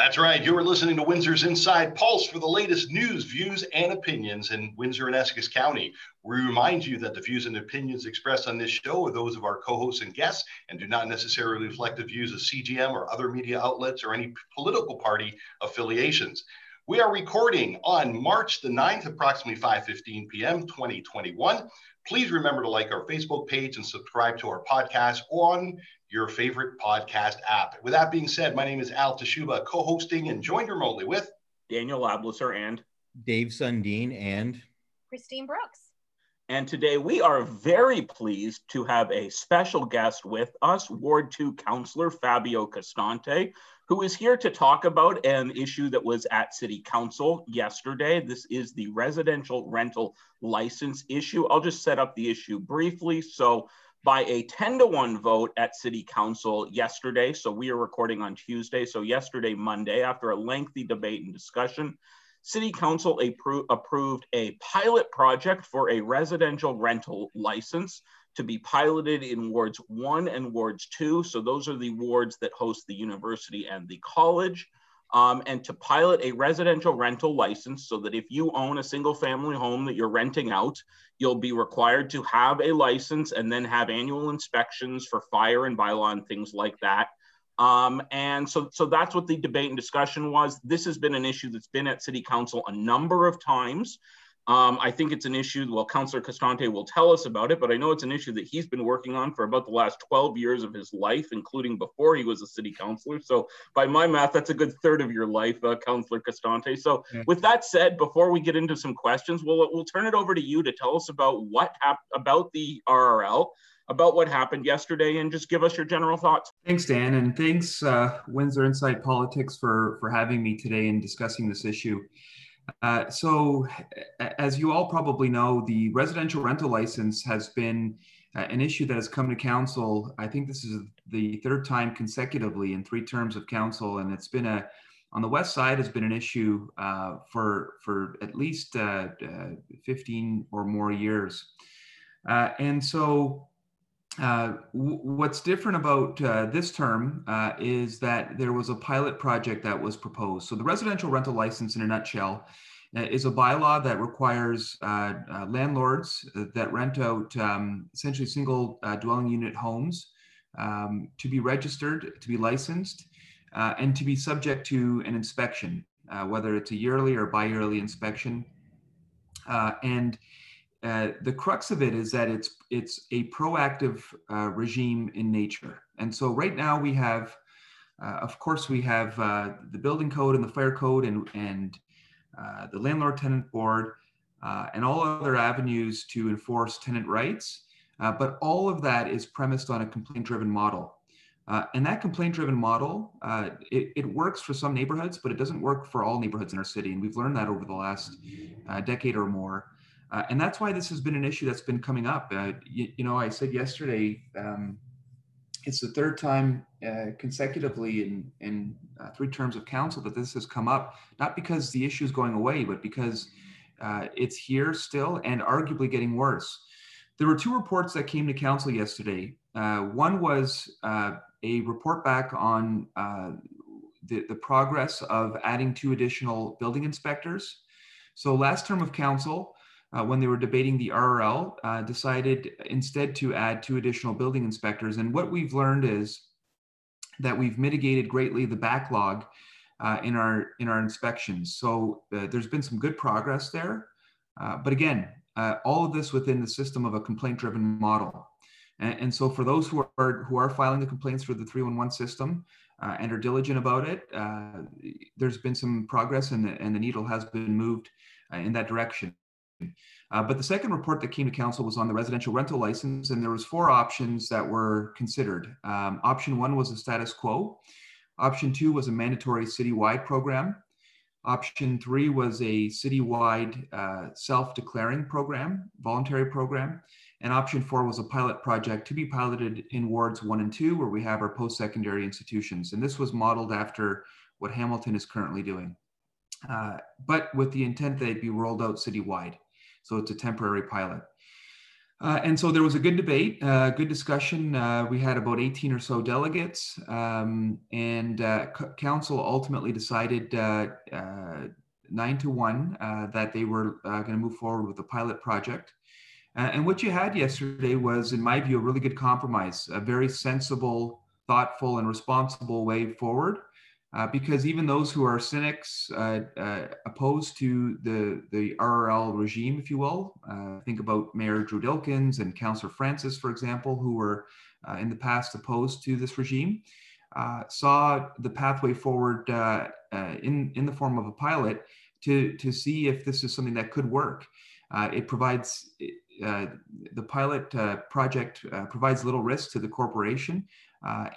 That's right. You are listening to Windsor's Inside Pulse for the latest news, views, and opinions in Windsor and Essex County. We remind you that the views and opinions expressed on this show are those of our co hosts and guests and do not necessarily reflect the views of CJAM or other media outlets or any political party affiliations. We are recording on March the 9th, approximately 5:15 p.m., 2021. Please remember to like our Facebook page and subscribe to our podcast on your favorite podcast app. With that being said, my name is Al Tashuba, co-hosting and joined remotely with Daniel Ablisser and Dave Sundin and Christine Brooks. And today we are very pleased to have a special guest with us, Ward 2 Councillor Fabio Costante, who is here to talk about an issue that was at City Council yesterday. This is the residential rental license issue. I'll just set up the issue briefly. So by a 10 to 1 vote at City Council yesterday. So we are recording on Tuesday. So yesterday, Monday, after a lengthy debate and discussion, City Council appro approved a pilot project for a residential rental license to be piloted in wards one and wards two. So those are the wards that host the university and the college um, and to pilot a residential rental license so that if you own a single family home that you're renting out, you'll be required to have a license and then have annual inspections for fire and bylaw and things like that. Um, and so, so that's what the debate and discussion was. This has been an issue that's been at City Council a number of times. Um, I think it's an issue, well, Councillor Costante will tell us about it, but I know it's an issue that he's been working on for about the last 12 years of his life, including before he was a city councillor. So by my math, that's a good third of your life, uh, Councillor Costante. So yeah. with that said, before we get into some questions, we'll, we'll turn it over to you to tell us about what happened, about the RRL, about what happened yesterday and just give us your general thoughts. Thanks, Dan, and thanks, uh, Windsor Insight Politics, for, for having me today and discussing this issue. Uh, so, as you all probably know, the residential rental license has been uh, an issue that has come to council. I think this is the third time consecutively in three terms of council, and it's been a on the west side has been an issue uh, for for at least uh, uh, 15 or more years. and so uh, what's different about uh, this term uh, is that there was a pilot project that was proposed. So the residential rental license, in a nutshell, uh, is a bylaw that requires uh, landlords that rent out um, essentially single dwelling unit homes um, to be registered, to be licensed, and to be subject to an inspection, whether it's a yearly or bi-yearly inspection. and uh, the crux of it is that it's it's a proactive uh, regime in nature. And so right now we have, uh, of course, we have uh, the building code and the fire code and and uh, the landlord tenant board and all other avenues to enforce tenant rights. but all of that is premised on a complaint-driven model. and that complaint-driven model, it, it, works for some neighborhoods, but it doesn't work for all neighborhoods in our city. And we've learned that over the last decade or more. Uh, and that's why this has been an issue that's been coming up. Uh, you, you, know, I said yesterday, um, it's the third time uh, consecutively in, in uh, three terms of council that this has come up, not because the issue is going away, but because uh, it's here still and arguably getting worse. There were two reports that came to council yesterday. Uh, one was a report back on the, the progress of adding two additional building inspectors. So last term of council, uh, when they were debating the RRL, uh, decided instead to add two additional building inspectors. And what we've learned is that we've mitigated greatly the backlog uh, in our in our inspections. So uh, there's been some good progress there. Uh, but again, uh, all of this within the system of a complaint-driven model. And, and, so for those who are who are filing the complaints for the 311 system and are diligent about it, there's been some progress and the, and the needle has been moved in that direction. Uh, but the second report that came to council was on the residential rental license, and there was four options that were considered. Um, option one was a status quo. Option two was a mandatory citywide program. Option three was a citywide uh, self-declaring program, voluntary program. And option four was a pilot project to be piloted in wards one and two, where we have our post-secondary institutions. And this was modeled after what Hamilton is currently doing, uh, but with the intent that it be rolled out citywide. So it's a temporary pilot. Uh, and so there was a good debate, uh, good discussion. Uh, we had about 18 or so delegates, um, and uh, council ultimately decided uh, uh, nine to one that they were going to move forward with the pilot project. and what you had yesterday was, in my view, a really good compromise, a very sensible, thoughtful, and responsible way forward. Uh, because even those who are cynics uh, uh, opposed to the, the RRL regime, if you will, uh, think about Mayor Drew Dilkens and Councillor Francis, for example, who were uh, in the past opposed to this regime, uh, saw the pathway forward in, in the form of a pilot to, to see if this is something that could work. it provides, the pilot project provides little risk to the corporation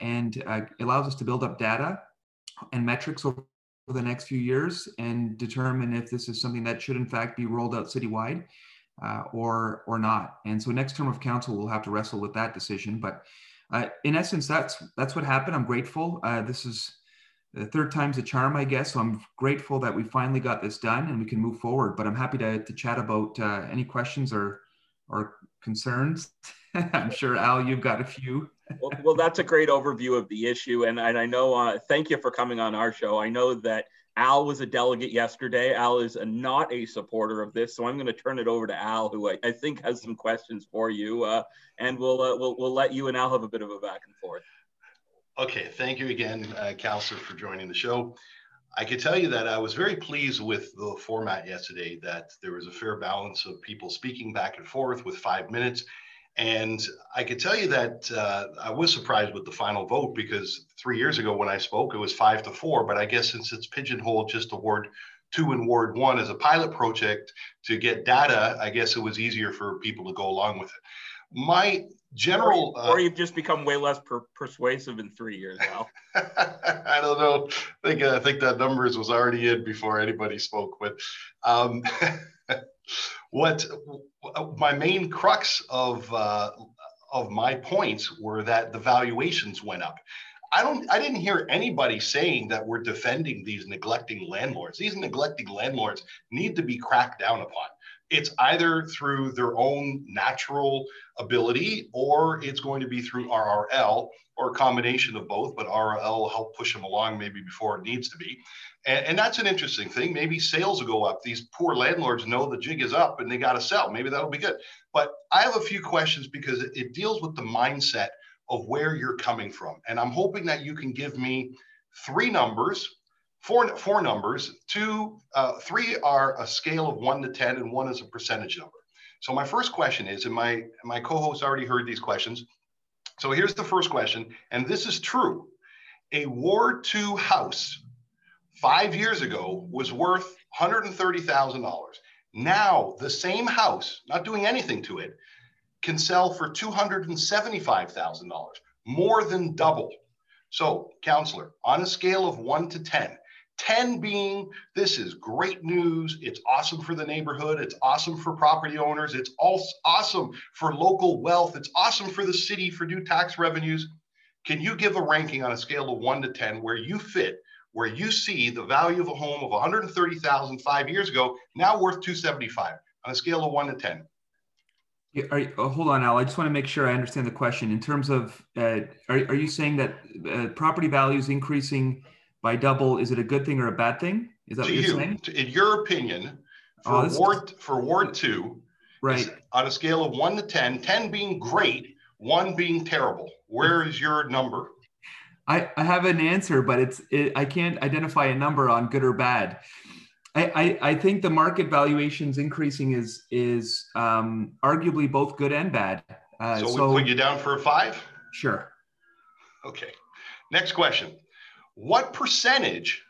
and allows us to build up data and metrics over the next few years and determine if this is something that should in fact be rolled out citywide uh, or or not. And so next term of council we'll have to wrestle with that decision. But uh, in essence, that's that's what happened. I'm grateful. Uh, this is the third time's a charm, I guess. So I'm grateful that we finally got this done and we can move forward. But I'm happy to, to chat about uh, any questions or or concerns. I'm sure Al, you've got a few well, well, that's a great overview of the issue. And, and I know, uh, thank you for coming on our show. I know that Al was a delegate yesterday. Al is a, not a supporter of this. So I'm going to turn it over to Al, who I, I think has some questions for you. Uh, and we'll, uh, we'll, we'll let you and Al have a bit of a back and forth. Okay. Thank you again, uh, for joining the show. I can tell you that I was very pleased with the format yesterday, that there was a fair balance of people speaking back and forth with five minutes and I can tell you that uh, I was surprised with the final vote because three years ago when I spoke, it was five to four. But I guess since it's pigeonholed just to Ward two and Ward one as a pilot project to get data, I guess it was easier for people to go along with it. My general, or, or you've just become way less per- persuasive in three years now. I don't know. I think I think that numbers was already in before anybody spoke. But um, what my main crux of uh, of my points were that the valuations went up. I don't I didn't hear anybody saying that we're defending these neglecting landlords. These neglecting landlords need to be cracked down upon. It's either through their own natural ability or it's going to be through RRL or a combination of both, but RRL will help push them along maybe before it needs to be. And, and, that's an interesting thing. Maybe sales will go up. These poor landlords know the jig is up and they got to sell. Maybe that'll be good. But I have a few questions because it, it deals with the mindset of where you're coming from. And I'm hoping that you can give me three numbers, four, four numbers. Two, uh, three are a scale of one to 10, and one is a percentage number. So my first question is, and my, my co-host already heard these questions. So here's the first question, and this is true. A Ward 2 house five years ago was worth $130,000. Now, the same house, not doing anything to it, can sell for $275,000, more than double. So, counselor, on a scale of one to 10, 10 being this is great news, it's awesome for the neighborhood, it's awesome for property owners, it's awesome for local wealth, it's awesome for the city for new tax revenues. Can you give a ranking on a scale of one to 10 where you fit where you see the value of a home of 130,000 five years ago now worth 275 on a scale of one to 10. Yeah, are, oh, hold on, Al. I just want to make sure I understand the question. In terms of, uh, are, are you saying that uh, property values increasing by double is it a good thing or a bad thing? Is that to what you're you, saying? To, in your opinion, for oh, Ward is... for Ward two, right? On a scale of one to 10, 10 being great, one being terrible. Where is your number? I, I have an answer, but it's it, I can't identify a number on good or bad. I, I, I think the market valuations increasing is is um, arguably both good and bad. Uh, so, so we put you down for a five. Sure. Okay. Next question: What percentage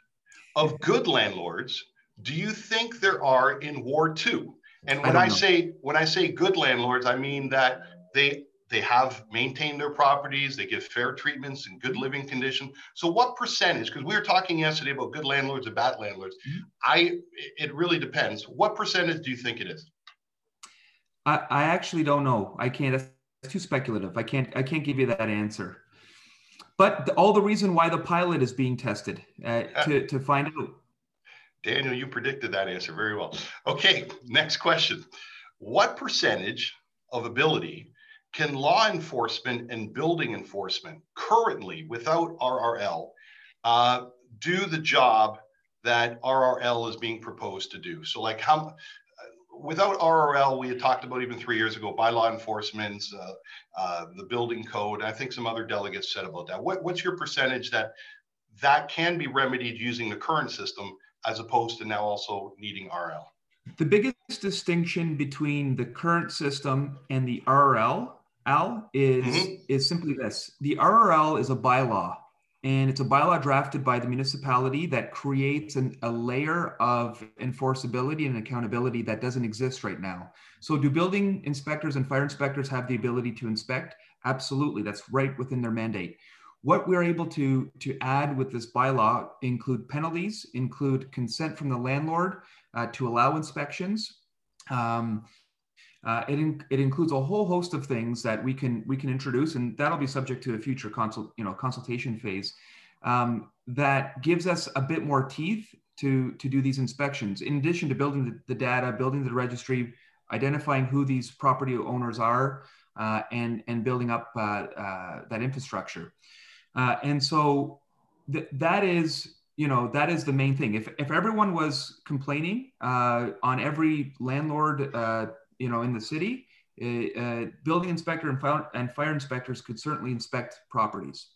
of good landlords do you think there are in Ward Two? And when I, I say when I say good landlords, I mean that they they have maintained their properties, they give fair treatments and good living conditions. So what percentage, because we were talking yesterday about good landlords and bad landlords, mm-hmm. I it really depends. What percentage do you think it is? I, I actually don't know. I can't that's too speculative. I can't I can't give you that answer. But the, all the reason why the pilot is being tested uh, to, to find out. Daniel, you predicted that answer very well. Okay, next question. What percentage of ability, can law enforcement and building enforcement currently without RRL uh, do the job that RRL is being proposed to do? So, like, how without RRL, we had talked about even three years ago by law enforcement, uh, uh, the building code. I think some other delegates said about that. What, what's your percentage that that can be remedied using the current system as opposed to now also needing RL? The biggest distinction between the current system and the RRL Al is mm-hmm. is simply this: the RRL is a bylaw, and it's a bylaw drafted by the municipality that creates an, a layer of enforceability and accountability that doesn't exist right now. So, do building inspectors and fire inspectors have the ability to inspect? Absolutely, that's right within their mandate. What we're able to to add with this bylaw include penalties, include consent from the landlord uh, to allow inspections. Um, uh, it, in, it includes a whole host of things that we can we can introduce, and that'll be subject to a future consult you know consultation phase. Um, that gives us a bit more teeth to to do these inspections. In addition to building the, the data, building the registry, identifying who these property owners are, uh, and and building up uh, uh that infrastructure. Uh, and so th- that is you know that is the main thing. If if everyone was complaining uh, on every landlord you know, in the city, uh, uh, building inspector and fire, and fire inspectors could certainly inspect properties.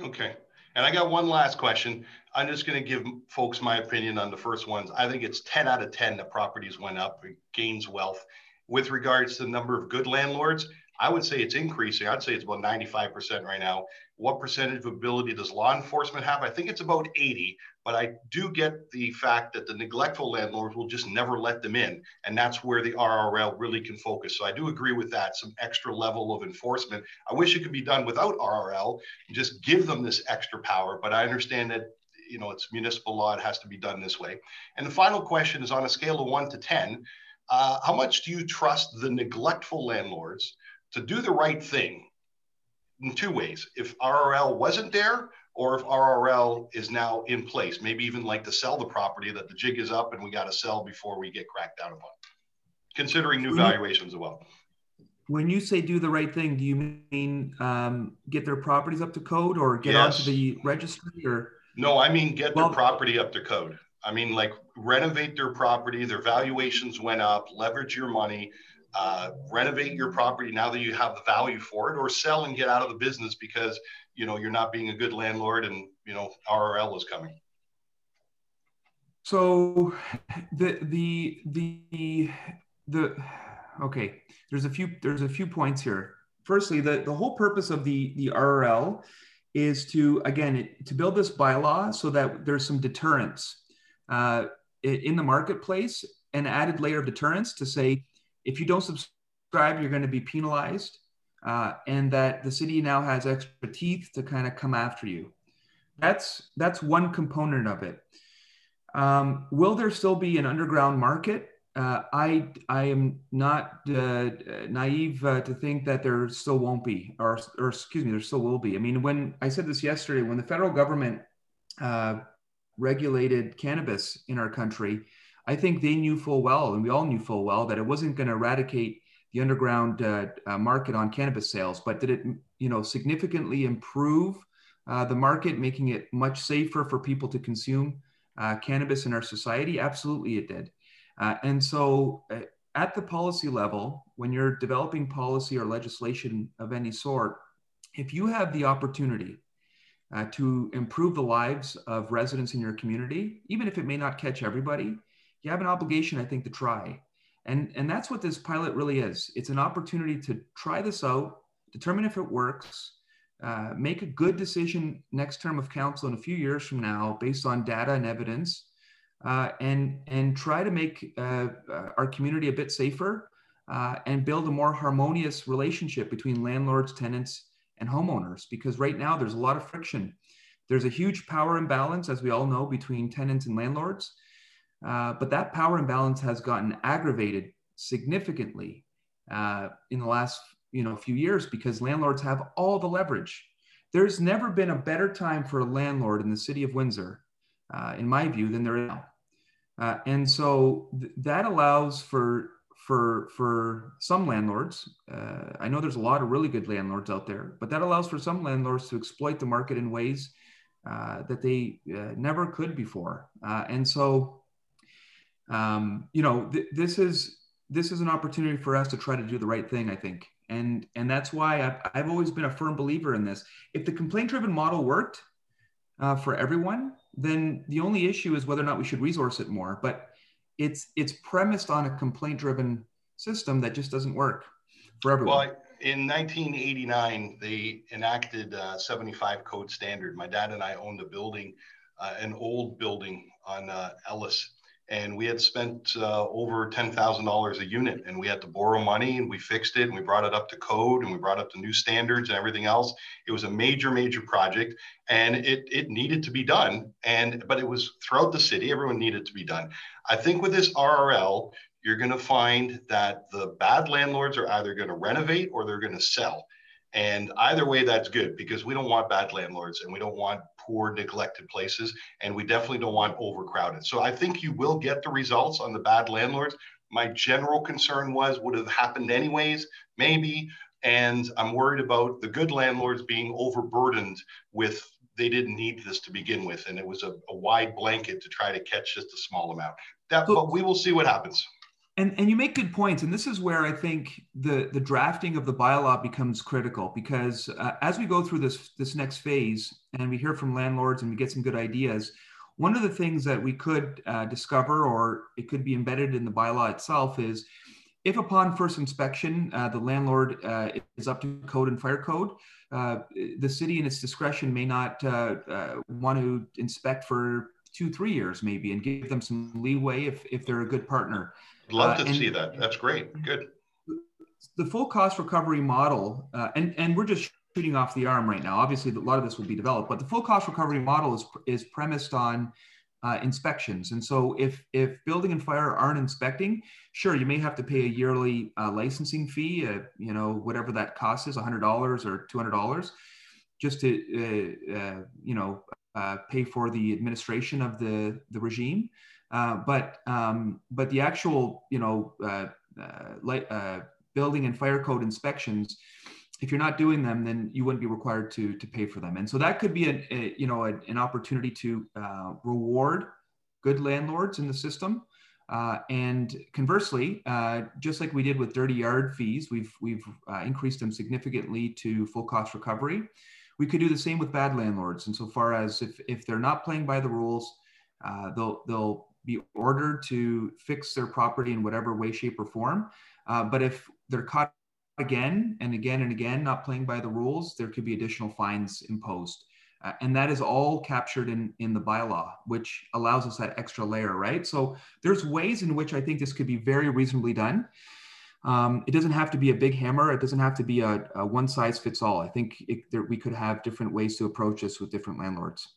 Okay. And I got one last question. I'm just going to give folks my opinion on the first ones. I think it's 10 out of 10 the properties went up, gains wealth. With regards to the number of good landlords, I would say it's increasing. I'd say it's about 95% right now. What percentage of ability does law enforcement have? I think it's about 80, but I do get the fact that the neglectful landlords will just never let them in. And that's where the RRL really can focus. So I do agree with that, some extra level of enforcement. I wish it could be done without RRL, just give them this extra power. But I understand that you know it's municipal law, it has to be done this way. And the final question is on a scale of one to 10, uh, how much do you trust the neglectful landlords to do the right thing in two ways. If RRL wasn't there, or if RRL is now in place, maybe even like to sell the property that the jig is up and we got to sell before we get cracked down upon, considering new valuations as well. When you say do the right thing, do you mean um, get their properties up to code or get yes. onto the registry or? No, I mean get well, their property up to code. I mean like renovate their property, their valuations went up, leverage your money, uh, renovate your property now that you have the value for it or sell and get out of the business because you know you're not being a good landlord and you know rrl is coming. So the the the the okay there's a few there's a few points here. Firstly the the whole purpose of the the rrl is to again it, to build this bylaw so that there's some deterrence uh, in the marketplace an added layer of deterrence to say if you don't subscribe, you're going to be penalized, uh, and that the city now has extra teeth to kind of come after you. That's that's one component of it. Um, will there still be an underground market? Uh, I I am not uh, naive uh, to think that there still won't be, or or excuse me, there still will be. I mean, when I said this yesterday, when the federal government uh, regulated cannabis in our country, I think they knew full well, and we all knew full well, that it wasn't going to eradicate the underground uh, uh, market on cannabis sales, but did it, you know, significantly improve uh, the market, making it much safer for people to consume uh, cannabis in our society? Absolutely, it did. Uh, and so, uh, at the policy level, when you're developing policy or legislation of any sort, if you have the opportunity to improve the lives of residents in your community, even if it may not catch everybody, you have an obligation, I think, to try. And, and that's what this pilot really is. It's an opportunity to try this out, determine if it works, uh, make a good decision next term of council in a few years from now based on data and evidence, uh, and, and try to make uh, uh our community a bit safer uh, and build a more harmonious relationship between landlords, tenants, and homeowners. Because right now there's a lot of friction. There's a huge power imbalance, as we all know, between tenants and landlords. Uh, but that power imbalance has gotten aggravated significantly uh, in the last you know few years because landlords have all the leverage. There's never been a better time for a landlord in the city of Windsor, uh, in my view, than there is now. Uh, and so th- that allows for for for some landlords. Uh, I know there's a lot of really good landlords out there, but that allows for some landlords to exploit the market in ways uh, that they never could before. And so, um, you know, th- this is this is an opportunity for us to try to do the right thing. I think, and and that's why I've, I've always been a firm believer in this. If the complaint-driven model worked uh, for everyone, then the only issue is whether or not we should resource it more. But it's it's premised on a complaint driven system that just doesn't work for everyone. Well, in 1989, they enacted uh, 75 code standard. My dad and I owned a building, uh, an old building on uh, Ellis, and we had spent uh, over $10,000 a unit, and we had to borrow money, and we fixed it, and we brought it up to code, and we brought up to new standards and everything else. It was a major, major project, and it it needed to be done, and but it was throughout the city. Everyone needed to be done. I think with this RRL, you're going to find that the bad landlords are either going to renovate or they're going to sell. And either way, that's good because we don't want bad landlords and we don't want poor, neglected places. And we definitely don't want overcrowded. So I think you will get the results on the bad landlords. My general concern was would have happened anyways, maybe. And I'm worried about the good landlords being overburdened with they didn't need this to begin with. And it was a, a wide blanket to try to catch just a small amount. That, but we will see what happens. And, and you make good points, and this is where I think the, the drafting of the bylaw becomes critical because uh, as we go through this this next phase and we hear from landlords and we get some good ideas, one of the things that we could uh, discover or it could be embedded in the bylaw itself is if upon first inspection uh, the landlord uh, is up to code and fire code, uh, the city in its discretion may not uh, want to inspect for two, three years maybe and give them some leeway if, if they're a good partner. Love uh, to uh, see that. That's great. Good. The full cost recovery model, uh, and and we're just shooting off the arm right now. Obviously, a lot of this will be developed, but the full cost recovery model is is premised on uh, inspections. And so, if if building and fire aren't inspecting, sure, you may have to pay a yearly uh, licensing fee. Uh, you know, whatever that cost is, hundred dollars or two hundred dollars, just to uh, you know pay for the administration of the the regime. Uh, but um, but the actual you know uh, uh, light, uh, building and fire code inspections, if you're not doing them, then you wouldn't be required to to pay for them. And so that could be a, a you know a, an opportunity to uh, reward good landlords in the system. Uh, and conversely, uh, just like we did with dirty yard fees, we've we've uh, increased them significantly to full cost recovery. We could do the same with bad landlords, insofar as if if they're not playing by the rules, they'll they'll be ordered to fix their property in whatever way, shape, or form. Uh, but if they're caught again and again and again not playing by the rules, there could be additional fines imposed. Uh, and that is all captured in, in the bylaw, which allows us that extra layer, right? So there's ways in which I think this could be very reasonably done. Um, it doesn't have to be a big hammer. It doesn't have to be a, a one size fits all. I think it, there, we could have different ways to approach this with different landlords.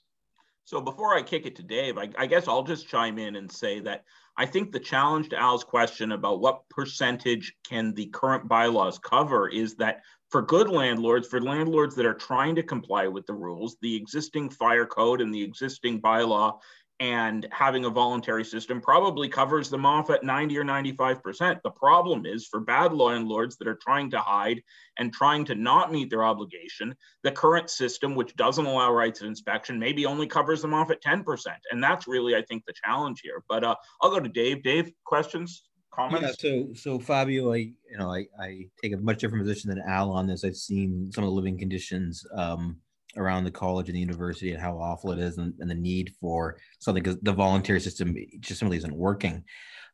So before I kick it to Dave, I, I, guess I'll just chime in and say that I think the challenge to Al's question about what percentage can the current bylaws cover is that for good landlords, for landlords that are trying to comply with the rules, the existing fire code and the existing bylaw and having a voluntary system probably covers them off at 90 or 95%. The problem is for bad landlords that are trying to hide and trying to not meet their obligation, the current system, which doesn't allow rights of inspection, maybe only covers them off at 10%. And that's really, I think, the challenge here. But uh, I'll go to Dave. Dave, questions? Comments? Yeah, so so Fabio, I you know I, I take a much different position than Al on this. I've seen some of the living conditions um, around the college and the university and how awful it is and, and the need for something because the voluntary system just simply isn't working.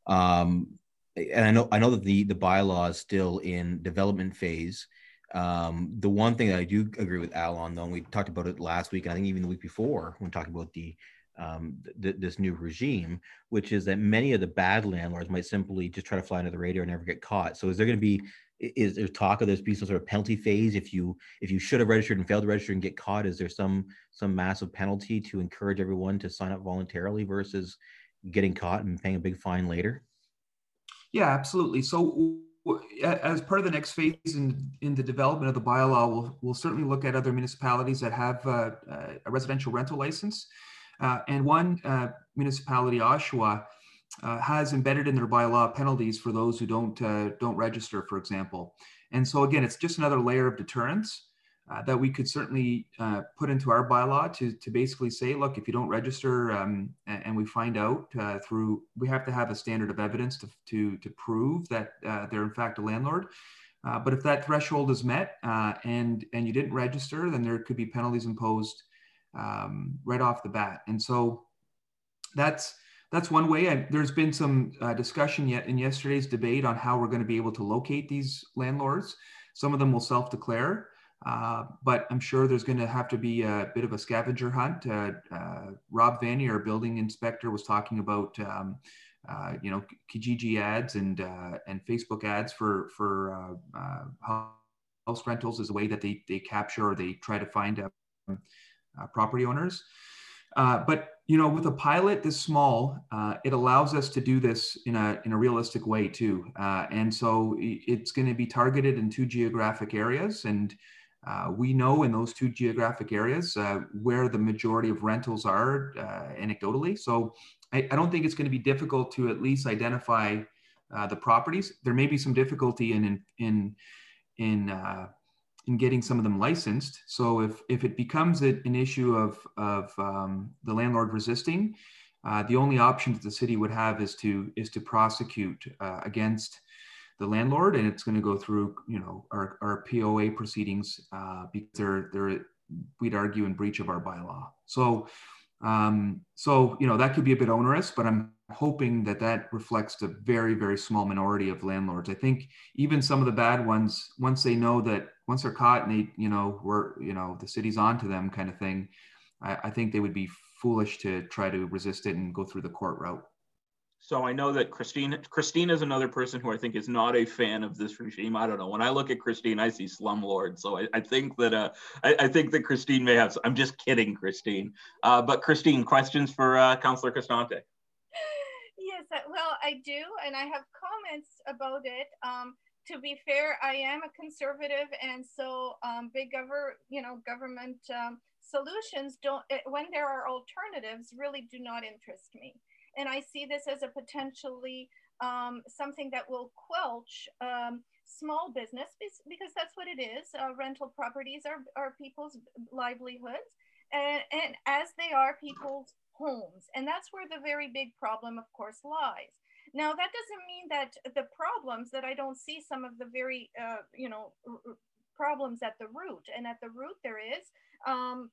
Um, and I know I know that the the bylaw is still in development phase. Um, the one thing that I do agree with Al on, though, and we talked about it last week, and I think even the week before when talking about the um, th- this new regime, which is that many of the bad landlords might simply just try to fly under the radar and never get caught. So, is there going to be is there talk of this be some sort of penalty phase if you if you should have registered and failed to register and get caught? Is there some some massive penalty to encourage everyone to sign up voluntarily versus getting caught and paying a big fine later? Yeah absolutely. So as part of the next phase in, in the development of the bylaw we'll, we'll certainly look at other municipalities that have uh, uh a residential rental license. Uh, and one uh, municipality oshawa uh, has embedded in their bylaw penalties for those who don't uh, don't register, for example. And so again, it's just another layer of deterrence uh, that we could certainly uh, put into our bylaw to, to basically say, look, if you don't register um, and, we find out uh, through, we have to have a standard of evidence to, to, to prove that uh, they're in fact a landlord. But if that threshold is met and, and you didn't register, then there could be penalties imposed um, right off the bat. And so that's, that's one way. I, there's been some discussion yet in yesterday's debate on how we're going to be able to locate these landlords. Some of them will self-declare. Uh, but I'm sure there's going to have to be a bit of a scavenger hunt. Uh, uh, Rob Vani, our building inspector, was talking about um, uh, you know Kijiji ads and uh, and Facebook ads for for house rentals as a way that they they capture or they try to find um, property owners. but you know, with a pilot this small, it allows us to do this in a in a realistic way too. and so it's going to be targeted in two geographic areas and uh, we know in those two geographic areas uh, where the majority of rentals are uh, anecdotally. So I, I, don't think it's going to be difficult to at least identify uh, the properties. There may be some difficulty in in in in, uh, in getting some of them licensed. So if if it becomes an issue of of um, the landlord resisting, uh, the only option that the city would have is to is to prosecute against the landlord, and it's going to go through, you know, our, our POA proceedings uh, because they're they're we'd argue in breach of our bylaw. So, um, so you know that could be a bit onerous, but I'm hoping that that reflects a very very small minority of landlords. I think even some of the bad ones, once they know that once they're caught and they, you know, we're you know the city's on to them kind of thing, I, I think they would be foolish to try to resist it and go through the court route. So I know that Christine Christine is another person who I think is not a fan of this regime. I don't know. When I look at Christine, I see slumlord. So I, I think that uh, I, I, think that Christine may have. I'm just kidding, Christine. Uh, but Christine, questions for uh, Councillor Costante? Well, I do, and I have comments about it. Um, to be fair, I am a conservative, and so um, big government, you know, government um, solutions don't. Eh, when there are alternatives, really do not interest me. And I see this as a potentially um, something that will quelch um, small business because that's what it is. Uh, rental properties are, are people's livelihoods and, and as they are people's homes. And that's where the very big problem, of course, lies. Now, that doesn't mean that the problems that I don't see some of the very, uh, you know, problems at the root. And at the root, there is um,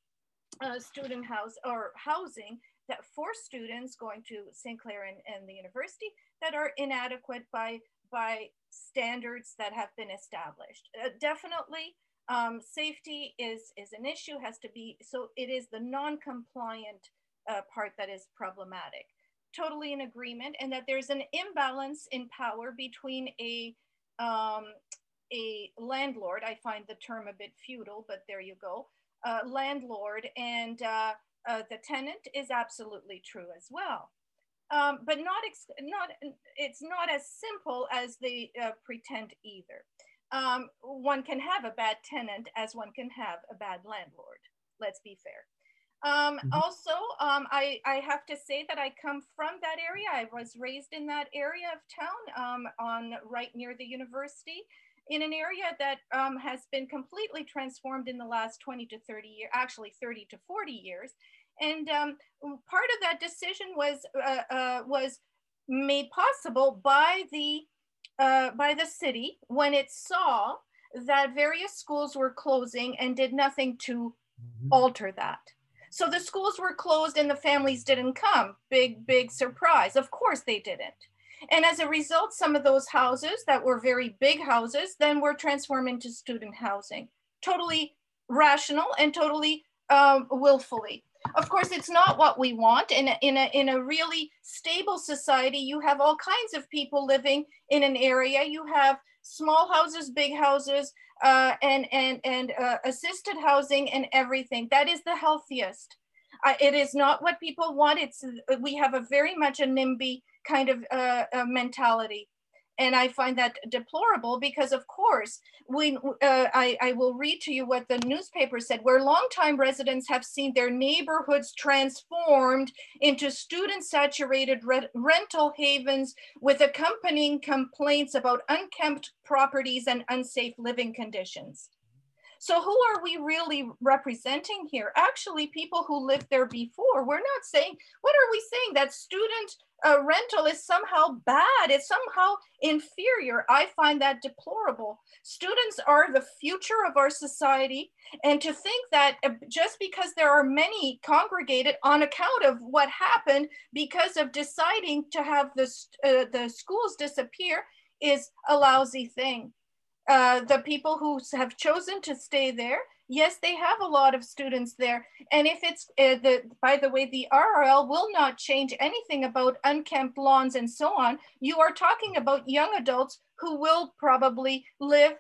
student house or housing that for students going to St. Clair and, and the university that are inadequate by, by standards that have been established. Uh, definitely, um, safety is, is an issue, has to be, so it is the non-compliant uh, part that is problematic. Totally in agreement, and that there's an imbalance in power between a um, a landlord. I find the term a bit feudal, but there you go. Uh, landlord and uh, uh, the tenant is absolutely true as well. Um, but not, not, it's not as simple as they uh, pretend either. Um, one can have a bad tenant as one can have a bad landlord. Let's be fair. Um, mm-hmm. Also, um, I, I, have to say that I come from that area. I was raised in that area of town um, on right near the university in an area that um, has been completely transformed in the last 20 to 30 years, actually 30 to 40 years. And um, part of that decision was, uh, uh, was made possible by the, uh, by the city when it saw that various schools were closing and did nothing to mm-hmm. alter that. So the schools were closed and the families didn't come. Big, big surprise. Of course they didn't. And as a result, some of those houses that were very big houses then were transformed into student housing. Totally rational and totally um, willfully. Of course, it's not what we want. In a, in, a, in a really stable society, you have all kinds of people living in an area. You have small houses, big houses, uh, and, and, and uh, assisted housing and everything. That is the healthiest. Uh, it is not what people want. It's we have a very much a NIMBY kind of uh, mentality. And I find that deplorable because, of course, when uh, I, I will read to you what the newspaper said, where longtime residents have seen their neighborhoods transformed into student saturated re rental havens with accompanying complaints about unkempt properties and unsafe living conditions. So who are we really representing here? Actually, people who lived there before. We're not saying, what are we saying? That student uh, rental is somehow bad. It's somehow inferior. I find that deplorable. Students are the future of our society. And to think that uh, just because there are many congregated on account of what happened because of deciding to have the, uh, the schools disappear is a lousy thing uh, the people who have chosen to stay there, yes, they have a lot of students there. And if it's uh, the, by the way, the RRL will not change anything about unkempt lawns and so on. You are talking about young adults who will probably live.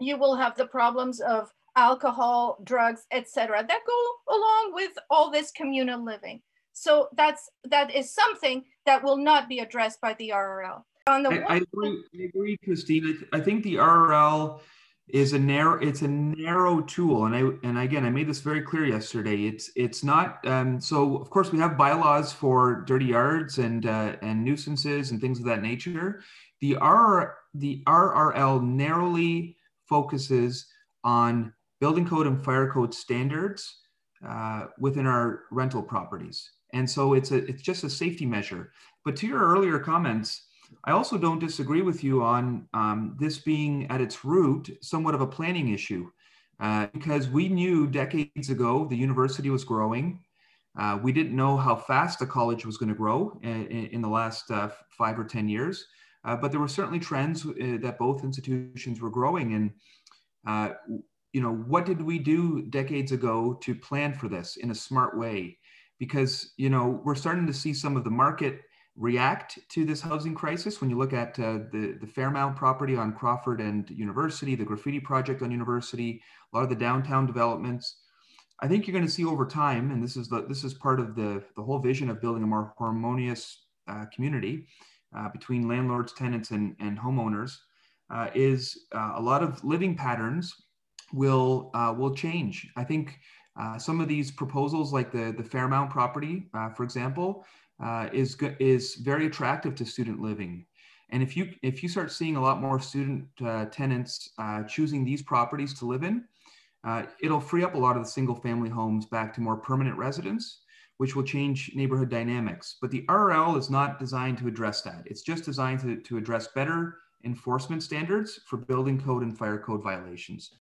You will have the problems of alcohol, drugs, etc. that go along with all this communal living. So that's that is something that will not be addressed by the RRL on the I, I, agree, I agree, Christine. I, I, think the RRL is a narrow it's a narrow tool. And i and again i made this very clear yesterday. It's it's not um, so of course we have bylaws for dirty yards and uh, and nuisances and things of that nature. The r the rrl narrowly focuses on building code and fire code standards uh, within our rental properties. And so it's a it's just a safety measure. But to your earlier comments I also don't disagree with you on um, this being at its root somewhat of a planning issue, uh, because we knew decades ago the university was growing. Uh, we didn't know how fast the college was going to grow in, in, the last uh, five or 10 years, uh, but there were certainly trends uh, that both institutions were growing. And, uh, you know, what did we do decades ago to plan for this in a smart way? Because, you know, we're starting to see some of the market react to this housing crisis. When you look at uh, the, the Fairmount property on Crawford and University, the graffiti project on University, a lot of the downtown developments, I think you're going to see over time, and this is the, this is part of the, the whole vision of building a more harmonious uh, community uh, between landlords, tenants, and, and homeowners, uh, is uh, a lot of living patterns will uh, will change. I think some of these proposals, like the the Fairmount property, for example, uh, is is very attractive to student living. And if you if you start seeing a lot more student uh, tenants uh, choosing these properties to live in, uh, it'll free up a lot of the single family homes back to more permanent residence, which will change neighborhood dynamics. But the RL is not designed to address that. It's just designed to, to address better enforcement standards for building code and fire code violations.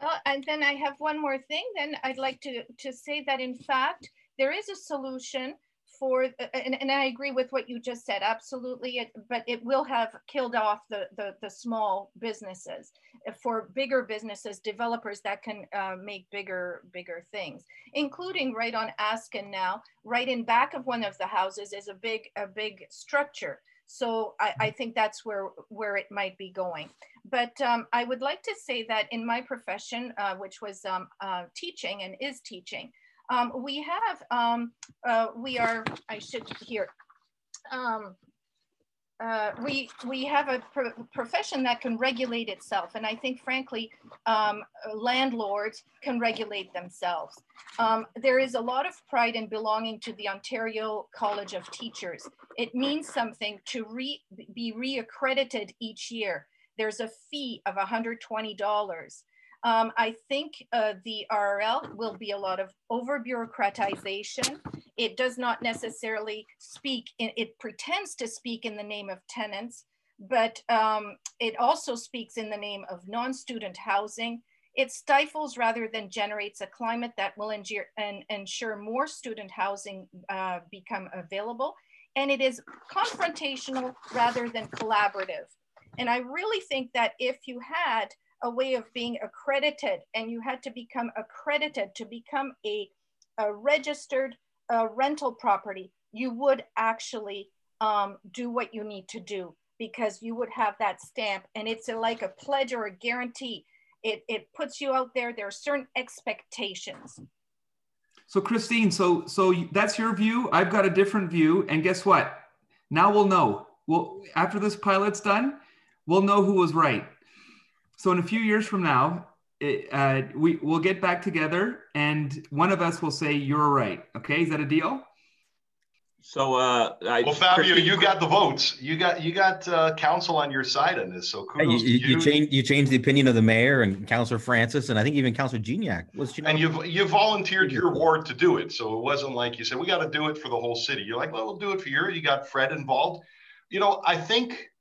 Well, and then I have one more thing. Then I'd like to, to say that in fact, there is a solution for, uh, and, and I agree with what you just said, absolutely, it, but it will have killed off the, the, the small businesses. For bigger businesses, developers that can uh, make bigger, bigger things, including right on Askin now, right in back of one of the houses is a big, a big structure. So I, I, think that's where where it might be going. But um, I would like to say that in my profession, uh, which was um, uh, teaching and is teaching, um, we have, um, uh, we are, I should here, um, uh, we we have a pro profession that can regulate itself, and I think, frankly, um, landlords can regulate themselves. Um, there is a lot of pride in belonging to the Ontario College of Teachers. It means something to re be reaccredited each year. There's a fee of $120. Um, I think uh, the RRL will be a lot of over bureaucratization. It does not necessarily speak, in, it pretends to speak in the name of tenants, but um, it also speaks in the name of non-student housing. It stifles rather than generates a climate that will and ensure more student housing uh, become available. And it is confrontational rather than collaborative. And I really think that if you had a way of being accredited and you had to become accredited to become a, a registered uh, rental property, you would actually um, do what you need to do because you would have that stamp and it's a, like a pledge or a guarantee. It, it puts you out there. There are certain expectations. So Christine, so so that's your view. I've got a different view, and guess what? Now we'll know we'll after this pilot's done, we'll know who was right. So in a few years from now, it, uh, we we'll get back together, and one of us will say you're right. Okay, is that a deal? So, uh, I, well, Fabio, you got the votes. You got you got uh, council on your side on this. So you, you, you, changed you changed the opinion of the mayor and Councillor Francis, and I think even Councillor Gignac was. You know, and you you volunteered your ward to do it, so it wasn't like you said we got to do it for the whole city. You're like, well, we'll do it for you. You got Fred involved. You know, I think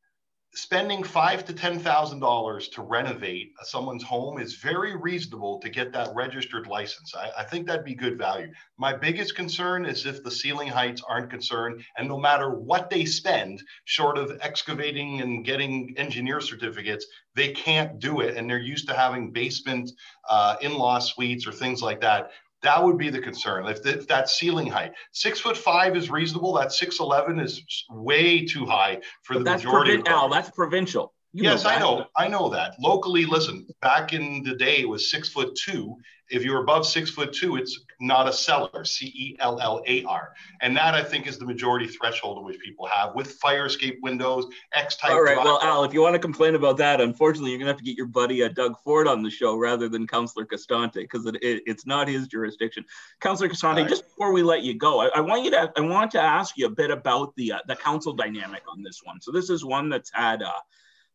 spending five to ten thousand dollars to renovate someone's home is very reasonable to get that registered license. I, I, think that'd be good value. My biggest concern is if the ceiling heights aren't concerned, and no matter what they spend, short of excavating and getting engineer certificates, they can't do it, and they're used to having basement uh, in-law suites or things like that. That would be the concern. If, the, if that ceiling height, six foot five is reasonable. That six eleven is way too high for but the majority. Provi- Al, that's provincial. You yes, know I know. I know that. Locally, listen, back in the day, it was six foot two. If you're above six foot two, it's not a cellar, C E L L A R. And that, I think, is the majority threshold in which people have with fire escape windows, X type. All right. Well, Al, if you want to complain about that, unfortunately, you're going to have to get your buddy uh, Doug Ford on the show rather than Councillor Costante because it, it, it's not his jurisdiction. Councillor Costante, right. just before we let you go, I, I, want you to I want to ask you a bit about the uh, the council dynamic on this one. So this is one that's had. Uh,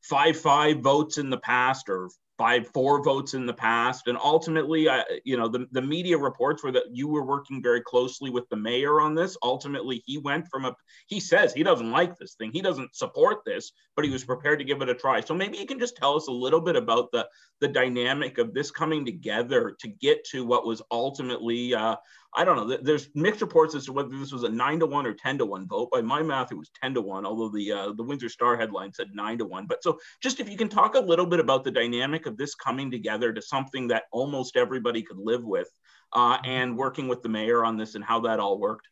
five five votes in the past or five four votes in the past. And ultimately I, you know the, the media reports were that you were working very closely with the mayor on this. Ultimately he went from a he says he doesn't like this thing. He doesn't support this but he was prepared to give it a try. So maybe you can just tell us a little bit about the the dynamic of this coming together to get to what was ultimately uh, I don't know. There's mixed reports as to whether this was a nine to one or ten to one vote. By my math, it was ten to one. Although the uh, the Windsor Star headline said nine to one. But so, just if you can talk a little bit about the dynamic of this coming together to something that almost everybody could live with, uh, mm-hmm. and working with the mayor on this and how that all worked.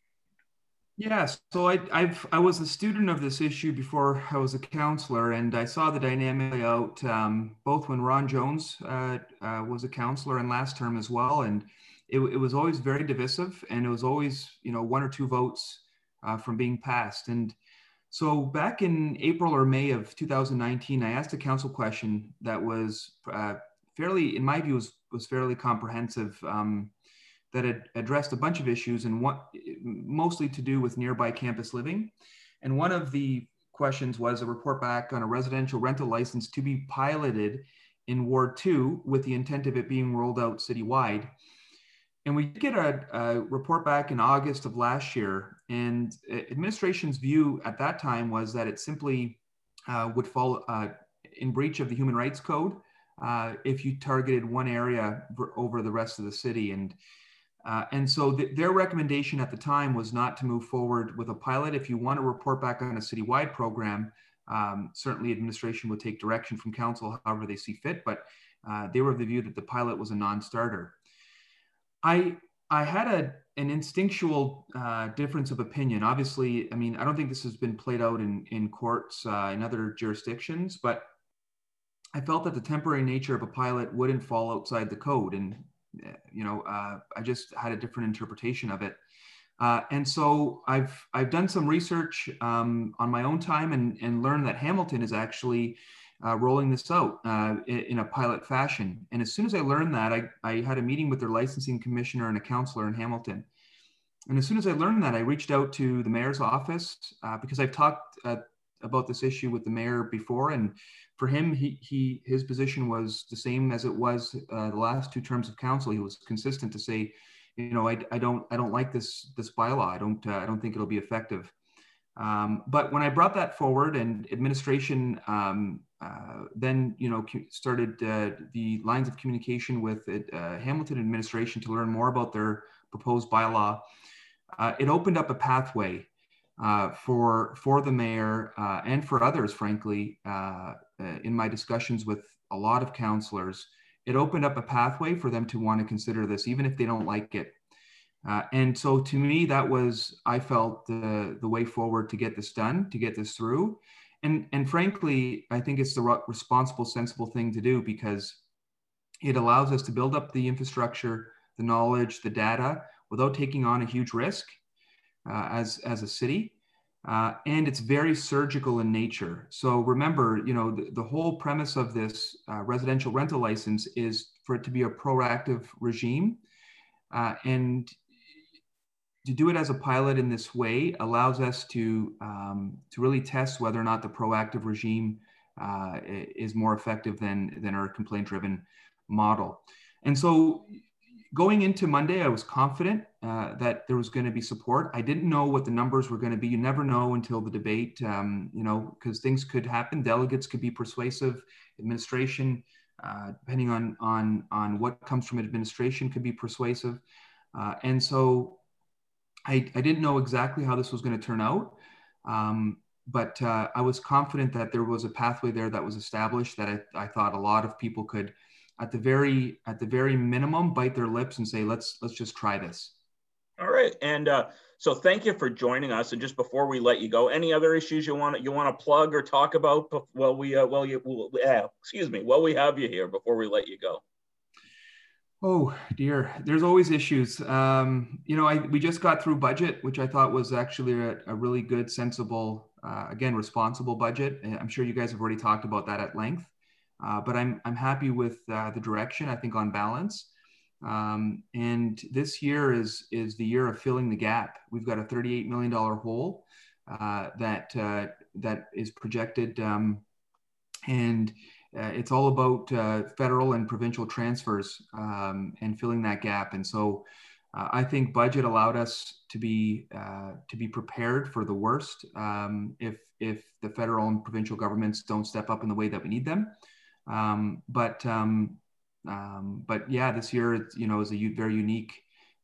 Yeah, so I, I've I was a student of this issue before I was a counselor, and I saw the dynamic out um, both when Ron Jones uh, uh, was a counselor and last term as well, and it, it, was always very divisive and it was always you know one or two votes uh, from being passed. And so back in april or may of 2019 i asked a council question that was uh, fairly in my view was, was fairly comprehensive um, that had addressed a bunch of issues and what mostly to do with nearby campus living. And one of the questions was a report back on a residential rental license to be piloted in ward 2 with the intent of it being rolled out citywide and we get a, a, report back in August of last year, and administration's view at that time was that it simply uh, would fall uh, in breach of the Human Rights Code uh, if you targeted one area over the rest of the city. And uh, and so th- their recommendation at the time was not to move forward with a pilot. If you want to report back on a citywide program, um, certainly administration would take direction from council however they see fit. But uh, they were of the view that the pilot was a non-starter. I I had a an instinctual uh, difference of opinion. Obviously, I mean, I don't think this has been played out in in courts uh, in other jurisdictions, but I felt that the temporary nature of a pilot wouldn't fall outside the code, and you know, uh, I just had a different interpretation of it. Uh, and so I've I've done some research um, on my own time and and learned that Hamilton is actually uh, rolling this out uh, in, a pilot fashion. And as soon as I learned that, I, I had a meeting with their licensing commissioner and a counselor in Hamilton. And as soon as I learned that, I reached out to the mayor's office uh, because I've talked uh, about this issue with the mayor before. And for him, he, he his position was the same as it was uh, the last two terms of council. He was consistent to say, you know, I, I don't I don't like this this bylaw. I don't uh, I don't think it'll be effective. Um, but when I brought that forward and administration um, uh, then, you know, started uh, the lines of communication with uh, Hamilton administration to learn more about their proposed bylaw, uh, it opened up a pathway uh, for, for the mayor and for others, frankly, in my discussions with a lot of councillors, it opened up a pathway for them to want to consider this, even if they don't like it. And so to me, that was, I felt, the, the way forward to get this done, to get this through. And, and frankly, I think it's the responsible, sensible thing to do because it allows us to build up the infrastructure, the knowledge, the data without taking on a huge risk uh, as, as a city. Uh, and it's very surgical in nature. So remember, you know, the, the whole premise of this uh, residential rental license is for it to be a proactive regime. Uh, and to do it as a pilot in this way allows us to, um, to really test whether or not the proactive regime uh, is more effective than, than our complaint driven model. And so going into Monday, I was confident uh, that there was going to be support. I didn't know what the numbers were going to be. You never know until the debate, um, you know, because things could happen. Delegates could be persuasive. Administration, uh, depending on on on what comes from administration, could be persuasive. Uh, and so, I, I didn't know exactly how this was going to turn out. Um, but uh, I was confident that there was a pathway there that was established that I, I thought a lot of people could, at the very at the very minimum, bite their lips and say, let's let's just try this. All right, and uh, so thank you for joining us. And just before we let you go, any other issues you want you want to plug or talk about? Well, we uh, well you uh, excuse me, while we have you here before we let you go. Oh dear, there's always issues. Um, you know, I we just got through budget, which I thought was actually a, a really good, sensible, uh, again, responsible budget. I'm sure you guys have already talked about that at length, uh, but I'm I'm happy with uh, the direction. I think on balance. Um, and this year is is the year of filling the gap. We've got a 38 million dollar hole uh, that uh, that is projected, um, and uh, it's all about uh, federal and provincial transfers um, and filling that gap. And so, uh, I think budget allowed us to be uh, to be prepared for the worst um, if if the federal and provincial governments don't step up in the way that we need them. Um, but um, um, but yeah, this year, you know, is a very unique,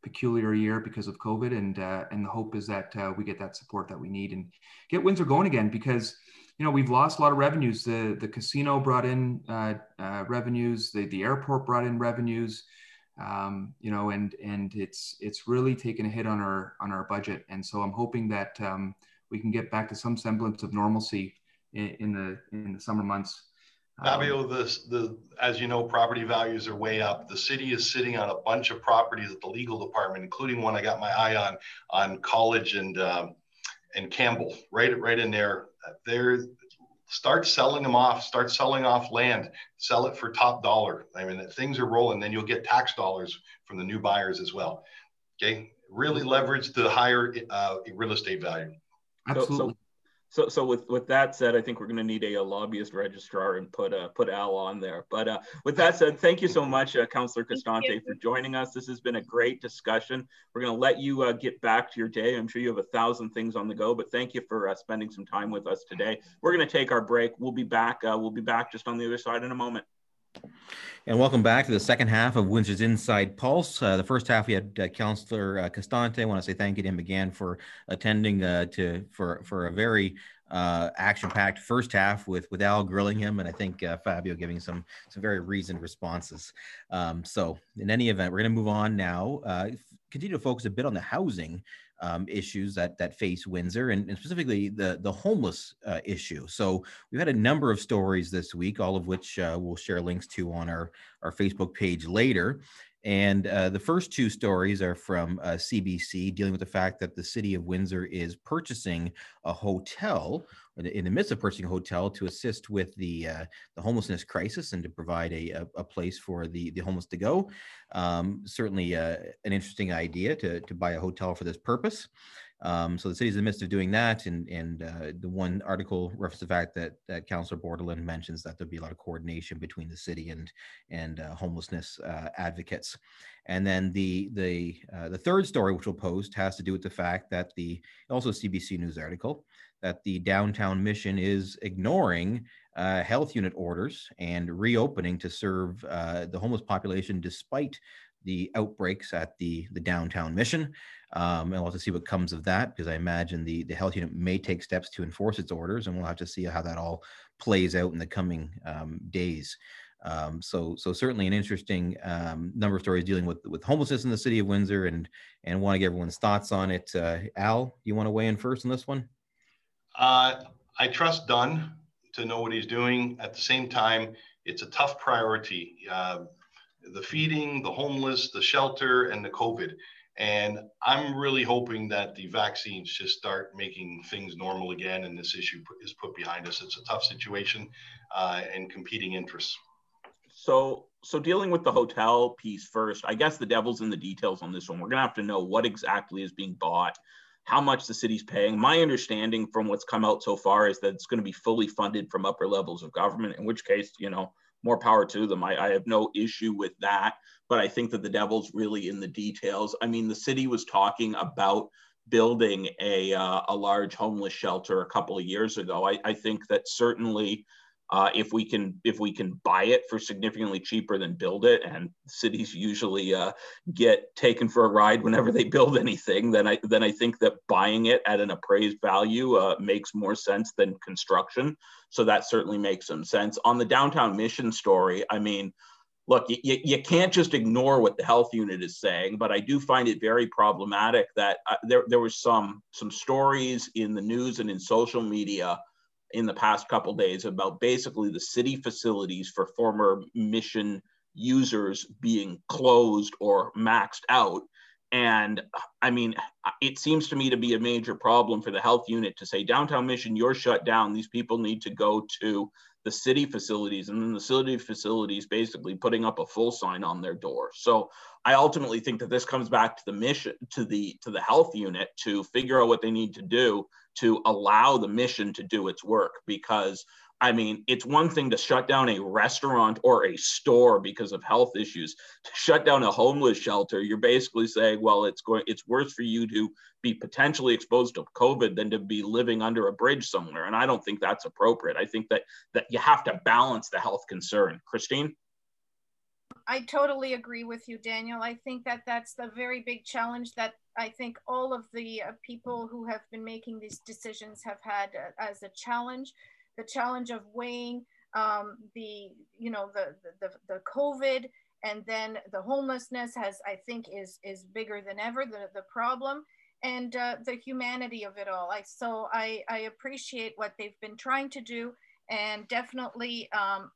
peculiar year because of COVID, and uh, and the hope is that uh, we get that support that we need and get Windsor going again because you know we've lost a lot of revenues. The the casino brought in uh, uh revenues, the the airport brought in revenues, um, you know, and and it's it's really taken a hit on our on our budget, and so I'm hoping that um, we can get back to some semblance of normalcy in, in the in the summer months. Fabio, the, the, as you know, property values are way up. The city is sitting on a bunch of properties at the legal department, including one I got my eye on, on College and, um, and Campbell, right, right in there. There, start selling them off, start selling off land, sell it for top dollar. I mean, things are rolling, then you'll get tax dollars from the new buyers as well. Okay, really leverage the higher uh, real estate value. Absolutely. So, so so, so with, with that said, I think we're going to need a, a, lobbyist registrar and put uh, put Al on there. But uh, with that said, thank you so much, uh, Councillor Costante, for joining us. This has been a great discussion. We're going to let you uh, get back to your day. I'm sure you have a thousand things on the go, but thank you for uh, spending some time with us today. We're going to take our break. We'll be back. Uh, we'll be back just on the other side in a moment. And welcome back to the second half of Windsor's Inside Pulse. Uh, the first half we had uh, Councillor uh, Costante. I want to say thank you to him again for attending uh, to for for a very uh, action-packed first half with with Al grilling him, and I think uh, Fabio giving some some very reasoned responses. Um, so in any event, we're going to move on now. Continue to focus a bit on the housing um, issues that that face Windsor, and, and specifically the the homeless uh, issue. So we've had a number of stories this week, all of which uh, we'll share links to on our our Facebook page later. And uh, the first two stories are from CBC, uh, dealing with the fact that the city of Windsor is purchasing a hotel in the midst of purchasing a hotel to assist with the uh, the homelessness crisis and to provide a, a, a, place for the the homeless to go. Um, certainly uh, an interesting idea to to buy a hotel for this purpose. Um, so the city's in the midst of doing that, and and uh, the one article references the fact that that Councillor Bortolin mentions that there'll be a lot of coordination between the city and and uh, homelessness uh, advocates. And then the the uh, the third story, which we'll post, has to do with the fact that the also CBC News article that the downtown mission is ignoring uh, health unit orders and reopening to serve uh, the homeless population despite the outbreaks at the, the downtown mission. Um, and we'll have to see what comes of that because I imagine the, the health unit may take steps to enforce its orders, and we'll have to see how that all plays out in the coming um, days. Um, so, so certainly an interesting um, number of stories dealing with with homelessness in the city of Windsor, and and want to get everyone's thoughts on it. Uh, Al, you want to weigh in first on this one? Uh, I trust Dunn to know what he's doing. At the same time, it's a tough priority. Uh, the feeding, the homeless, the shelter, and the COVID. And I'm really hoping that the vaccines just start making things normal again and this issue is put behind us. It's a tough situation uh, and competing interests. So, so dealing with the hotel piece first, I guess the devil's in the details on this one. We're gonna have to know what exactly is being bought, how much the city's paying. My understanding from what's come out so far is that it's going to be fully funded from upper levels of government. In which case, you know, more power to them. I, I, have no issue with that, but I think that the devil's really in the details. I mean, the city was talking about building a, uh, a large homeless shelter a couple of years ago. I, I think that certainly uh, if we can if we can buy it for significantly cheaper than build it, and cities usually uh, get taken for a ride whenever they build anything, then I then I think that buying it at an appraised value uh, makes more sense than construction. So that certainly makes some sense. On the downtown mission story, I mean, look, you, you can't just ignore what the health unit is saying, but I do find it very problematic that uh, there, there was some, some stories in the news and in social media in the past couple days about basically the city facilities for former mission users being closed or maxed out. And I mean, it seems to me to be a major problem for the health unit to say, downtown mission, you're shut down. These people need to go to the city facilities and then the city facilities basically putting up a full sign on their door. So I ultimately think that this comes back to the mission, to the to the health unit to figure out what they need to do to allow the mission to do its work because I mean, it's one thing to shut down a restaurant or a store because of health issues. To shut down a homeless shelter, you're basically saying, well, it's going it's worse for you to be potentially exposed to COVID than to be living under a bridge somewhere. And I don't think that's appropriate. I think that that you have to balance the health concern. Christine? I totally agree with you, Daniel. I think that that's the very big challenge that I think all of the uh, people who have been making these decisions have had uh, as a challenge the challenge of weighing um, the you know the, the the COVID and then the homelessness has I think is is bigger than ever the the problem and uh, the humanity of it all. I so I I appreciate what they've been trying to do and definitely um,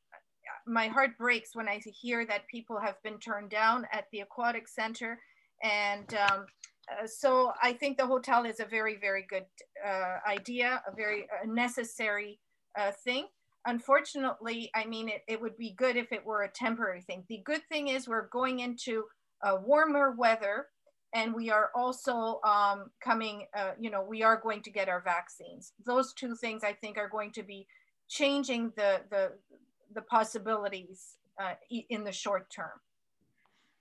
my heart breaks when I hear that people have been turned down at the aquatic center and um, uh, so I think the hotel is a very, very good uh, idea, a very uh, necessary uh, thing. Unfortunately, I mean, it, it would be good if it were a temporary thing. The good thing is we're going into warmer weather and we are also um, coming, uh, you know, we are going to get our vaccines. Those two things I think are going to be changing the, the, the possibilities uh, in the short term.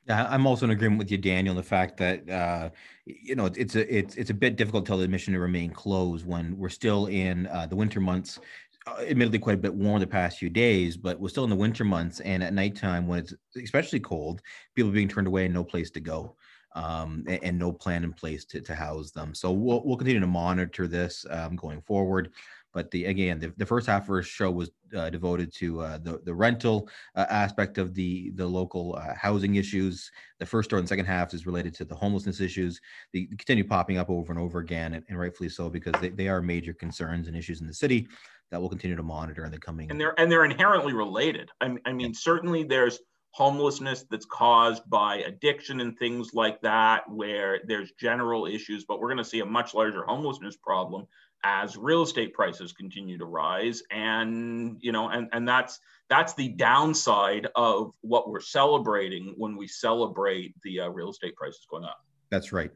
I'm also in agreement with you, Daniel, the fact that uh, you know it's a it's it's a bit difficult to tell the mission to remain closed when we're still in uh, the winter months uh, admittedly quite a bit warm the past few days, but we're still in the winter months. And at nighttime, when it's especially cold, people being turned away and no place to go. Um, and, and, no plan in place to, to house them. So we'll, we'll continue to monitor this um, going forward. But the again, the, the first half of our show was uh, devoted to uh, the the rental uh, aspect of the the local uh, housing issues. The first or and second half is related to the homelessness issues. They, continue popping up over and over again, and, and rightfully so because they, they are major concerns and issues in the city that we'll continue to monitor in the coming. And they're and they're inherently related. I, I mean, yeah. certainly there's homelessness that's caused by addiction and things like that, where there's general issues, but we're going to see a much larger homelessness problem as real estate prices continue to rise and you know and and that's that's the downside of what we're celebrating when we celebrate the uh, real estate prices going up. That's right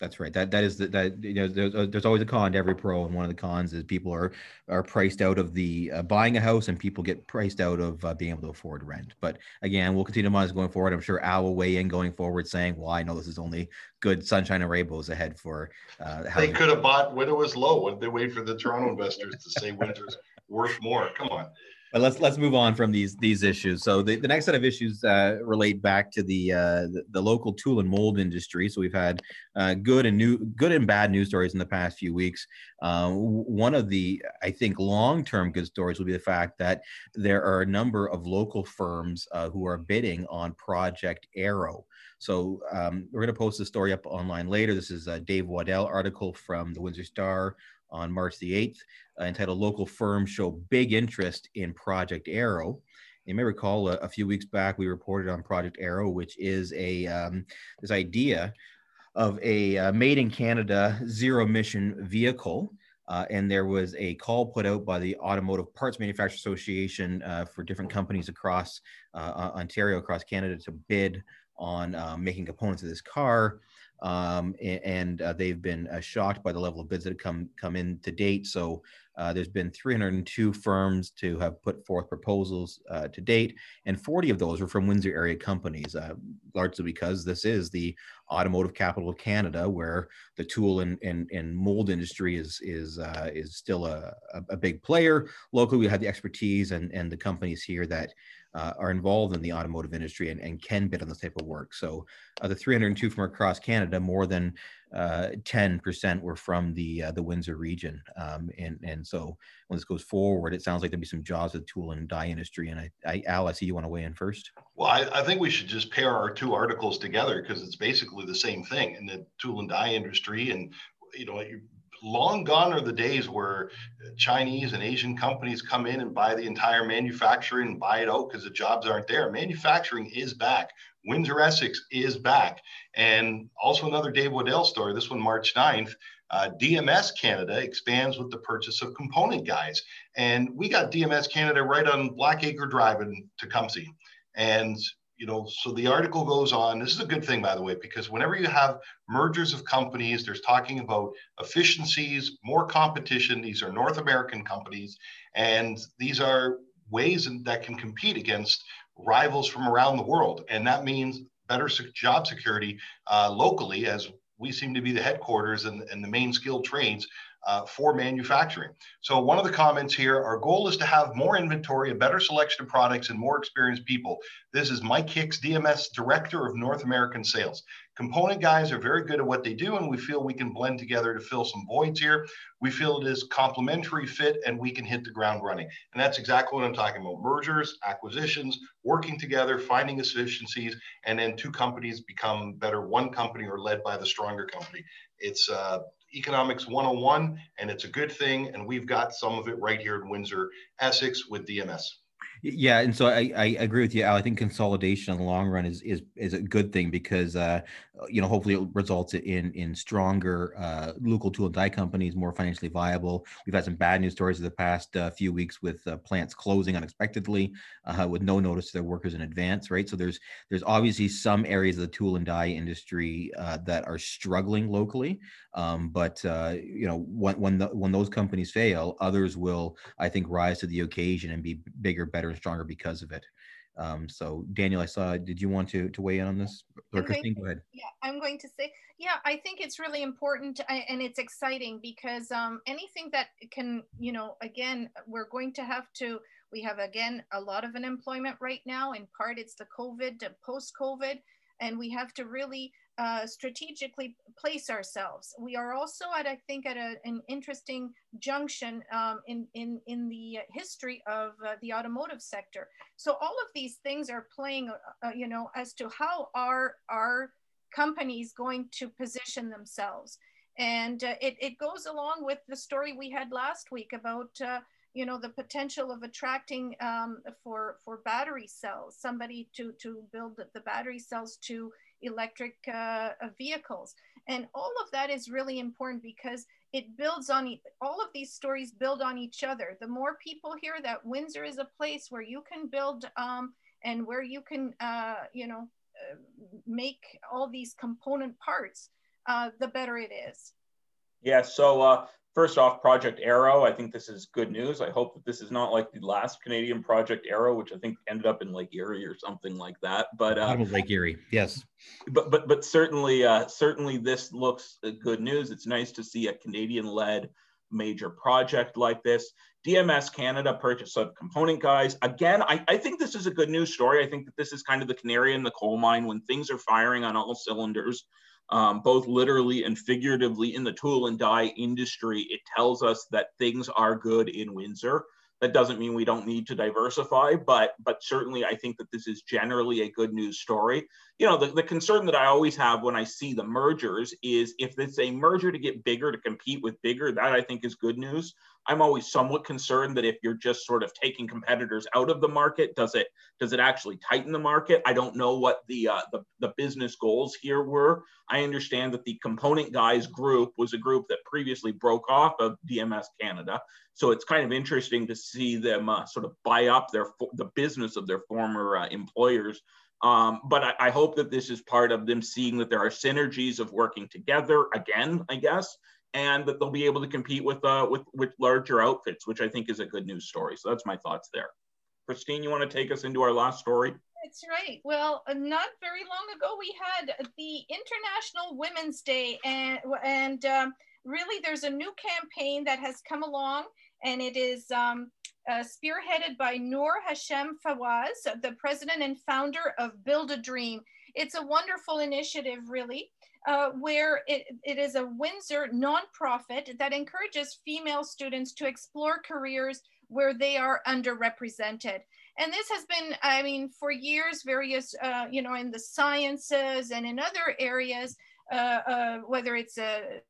that's right. That that is the, that you know there's, uh, there's always a con to every pro, and one of the cons is people are are priced out of the uh, buying a house, and people get priced out of uh, being able to afford rent. But again, we'll continue to monitor going forward. I'm sure Al will weigh in going forward, saying, "Well, I know this is only good sunshine and rainbows ahead for." Uh, they could have bought when it was low. Would they wait for the Toronto investors to say winter's worth more? Come on. But let's let's move on from these these issues. So the, the next set of issues uh, relate back to the, uh, the, the local tool and mold industry. So we've had uh, good and new good and bad news stories in the past few weeks. Uh, one of the I think long term good stories will be the fact that there are a number of local firms uh, who are bidding on Project Arrow. So um, we're going to post the story up online later. This is a Dave Waddell article from the Windsor Star on March the 8th, uh, entitled Local Firms Show Big Interest in Project Arrow. You may recall a, a, few weeks back we reported on Project Arrow, which is a um, this idea of a uh, made in Canada zero emission vehicle. Uh, and there was a call put out by the Automotive Parts Manufacturers Association uh, for different companies across uh, Ontario, across Canada, to bid on uh, making components of this car. Um, and, uh, they've been shocked by the level of bids that have come come in to date. So uh, there's been 302 firms to have put forth proposals uh, to date, and 40 of those are from Windsor area companies, uh, largely because this is the automotive capital of Canada, where the tool and, and, and mold industry is is uh, is still a, a, big player. Locally, we have the expertise and, and the companies here that uh, are involved in the automotive industry and, and can bid on this type of work. So uh, the 302 from across Canada, more than uh, 10% were from the uh, the Windsor region. Um, and, and so when this goes forward, it sounds like there'll be some jobs the tool and die industry. And I, I Al, I see you want to weigh in first. Well, I, I think we should just pair our two articles together because it's basically the same thing in the tool and die industry. And, you know, long gone are the days where Chinese and Asian companies come in and buy the entire manufacturing and buy it out because the jobs aren't there. Manufacturing is back. Windsor Essex is back. And also another Dave Waddell story, this one March 9th. Uh, DMS Canada expands with the purchase of component guys. And we got DMS Canada right on Blackacre Drive in Tecumseh. And you know, so the article goes on. This is a good thing, by the way, because whenever you have mergers of companies, there's talking about efficiencies, more competition. These are North American companies, and these are ways that can compete against rivals from around the world. And that means better job security uh, locally, as we seem to be the headquarters and, and the main skilled trades uh, for manufacturing. So one of the comments here, our goal is to have more inventory, a better selection of products, and more experienced people. This is Mike Hicks, DMS Director of North American Sales. Component guys are very good at what they do, and we feel we can blend together to fill some voids here. We feel it is complementary fit, and we can hit the ground running. And that's exactly what I'm talking about. Mergers, acquisitions, working together, finding efficiencies, and then two companies become better one company or led by the stronger company. It's uh, Economics 101, and it's a good thing. And we've got some of it right here in Windsor, Essex with DMS. Yeah, and so I, I agree with you, Al. I think consolidation in the long run is is is a good thing because uh, you know hopefully it results in in stronger uh, local tool and die companies, more financially viable. We've had some bad news stories of the past uh, few weeks with uh, plants closing unexpectedly uh, with no notice to their workers in advance, right? So there's there's obviously some areas of the tool and die industry uh, that are struggling locally, um, but you know when when the, when those companies fail, others will I think rise to the occasion and be bigger, better and stronger because of it. Um, so Daniel, I saw, did you want to, to weigh in on this? Or Christine, go ahead. Yeah, I'm going to say, yeah, I think it's really important and it's exciting because um, anything that can, you know, again, we're going to have to, we have again, a lot of unemployment right now. In part, it's the COVID, post COVID, and we have to really uh, strategically place ourselves. We are also at, I think, at a, an interesting junction um, in, in, in the history of uh, the automotive sector. So all of these things are playing, uh, uh, you know, as to how are our companies going to position themselves. And uh, it, it goes along with the story we had last week about you know the potential of attracting um, for for battery cells somebody to to build the battery cells to electric uh, uh, vehicles. And all of that is really important because it builds on e- all of these stories build on each other. The more people hear that Windsor is a place where you can build um, and where you can, uh, you know, uh, make all these component parts, uh, the better it is. Yeah. So First off, Project Arrow, I think this is good news. I hope that this is not like the last Canadian Project Arrow, which I think ended up in Lake Erie or something like that. But uh, Lake Erie, yes. But but but certainly uh, certainly this looks good news. It's nice to see a Canadian-led major project like this. DMS Canada purchase of component guys. Again, I, I think this is a good news story. I think that this is kind of the canary in the coal mine when things are firing on all cylinders um, both literally and figuratively in the tool and die industry, it tells us that things are good in Windsor. That doesn't mean we don't need to diversify, but but certainly I think that this is generally a good news story. you know, the, the concern that I always have when I see the mergers is if it's a merger to get bigger to compete with bigger, that I think is good news. I'm always somewhat concerned that if you're just sort of taking competitors out of the market, does it does it actually tighten the market? I don't know what the uh, the, the business goals here were. I understand that the component guys group was a group that previously broke off of DMS Canada, so it's kind of interesting to see them uh, sort of buy up their the business of their former uh, employers. Um, but I, I hope that this is part of them seeing that there are synergies of working together again, I guess, and that they'll be able to compete with uh, with with larger outfits, which I think is a good news story. So that's my thoughts there. Christine, you want to take us into our last story? That's right. Well, uh, not very long ago, we had the International Women's Day, and and um, really, there's a new campaign that has come along, and it is um, uh, spearheaded by Noor Hashem Fawaz, the president and founder of Build a Dream. It's a wonderful initiative, really uh, where it, it is a Windsor nonprofit that encourages female students to explore careers where they are underrepresented. And this has been, I mean, for years, various, uh, you know, in the sciences and in other areas, uh, uh, whether it's a,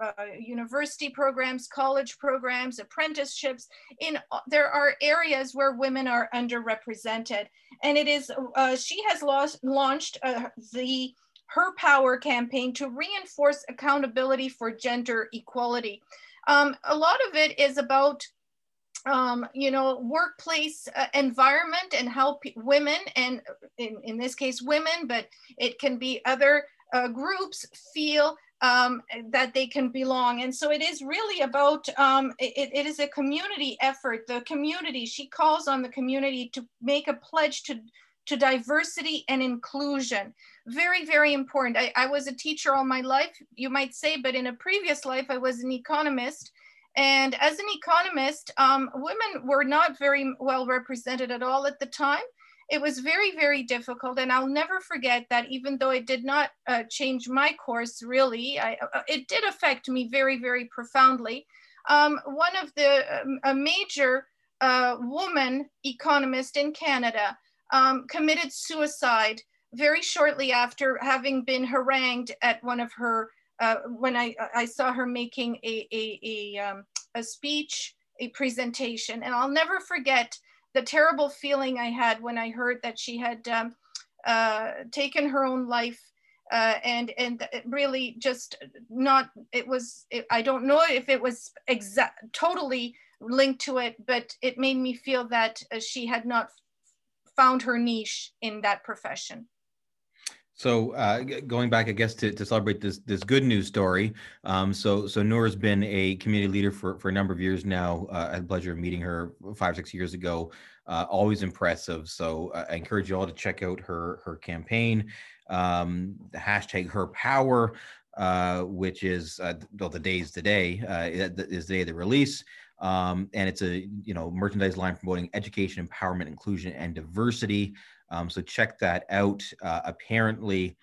uh, university programs, college programs, apprenticeships, in there are areas where women are underrepresented. And it is, uh, she has lost, launched uh, the her Power campaign to reinforce accountability for gender equality. Um, a lot of it is about um, you know, workplace uh, environment and how women, and in, in this case, women, but it can be other uh, groups feel um, that they can belong. And so it is really about, um, it, it is a community effort. The community, she calls on the community to make a pledge to, to diversity and inclusion very, very important. I, I was a teacher all my life, you might say, but in a previous life, I was an economist. And as an economist, um, women were not very well represented at all at the time. It was very, very difficult. And I'll never forget that even though it did not uh, change my course really, I, uh, it did affect me very, very profoundly. Um, one of the, um, a major uh, woman economist in Canada um, committed suicide very shortly after having been harangued at one of her, uh, when I, I saw her making a, a, a, um, a speech, a presentation. And I'll never forget the terrible feeling I had when I heard that she had um, uh, taken her own life uh, and and really just not it was it, I don't know if it was exact totally linked to it, but it made me feel that uh, she had not found her niche in that profession. So uh, going back, I guess to, to celebrate this this good news story. Um, so so Nour's been a community leader for, for a number of years now. Uh, I had the pleasure of meeting her five six years ago. Uh, always impressive. So uh, I encourage you all to check out her her campaign. Um, the hashtag her power, uh, which is uh, well the day's today is the day of the release. Um, and it's a you know merchandise line promoting education, empowerment, inclusion, and diversity. Um, so check that out. Uh, apparently,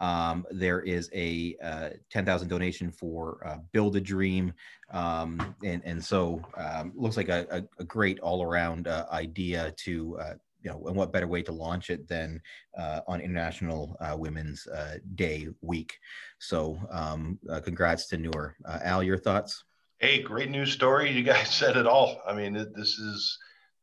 um, there is a uh, 10,000 donation for uh, Build a Dream. Um, and, and so um, looks like a, a, a great all around uh, idea to, uh, you know, and what better way to launch it than uh, on International uh, Women's Day week. So um, congrats to Nour. Al, your thoughts? Hey, great news story. You guys said it all. I mean, this is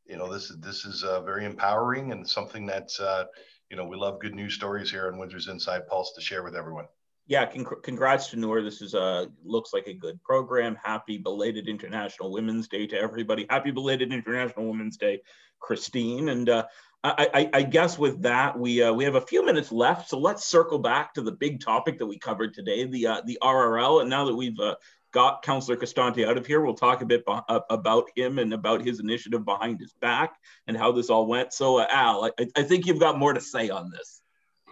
you know this this is uh, very empowering and something that's uh, you know we love good news stories here on Windsor's Inside Pulse to share with everyone. Yeah, con- congrats to Nour. This is a looks like a good program. Happy belated International Women's Day to everybody. Happy belated International Women's Day, Christine. And uh, I, I, I, guess with that we uh, we have a few minutes left, so let's circle back to the big topic that we covered today, the uh, the RRL. And now that we've uh, got Councillor Costante out of here. We'll talk a bit about him and about his initiative behind his back and how this all went. So, uh, Al, I, I, think you've got more to say on this.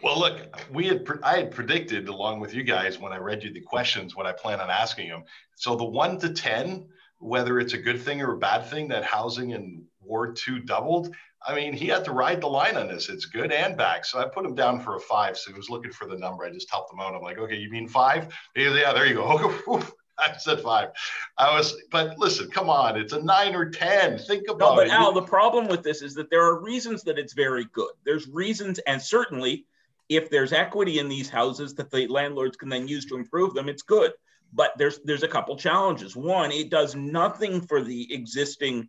Well, look, we had I had predicted along with you guys when I read you the questions what I plan on asking them. So the one to ten, whether it's a good thing or a bad thing that housing in Ward Two doubled. I mean, he had to ride the line on this. It's good and back. So I put him down for a five. So he was looking for the number. I just helped him out. I'm like, okay, you mean five? Yeah there you go. I said five. I was, but listen, come on, it's a nine or ten. Think about it. no, but it. Al, the problem with this is that there are reasons that it's very good. There's reasons, and certainly if there's equity in these houses that the landlords can then use to improve them, it's good. But there's there's a couple challenges. One, it does nothing for the existing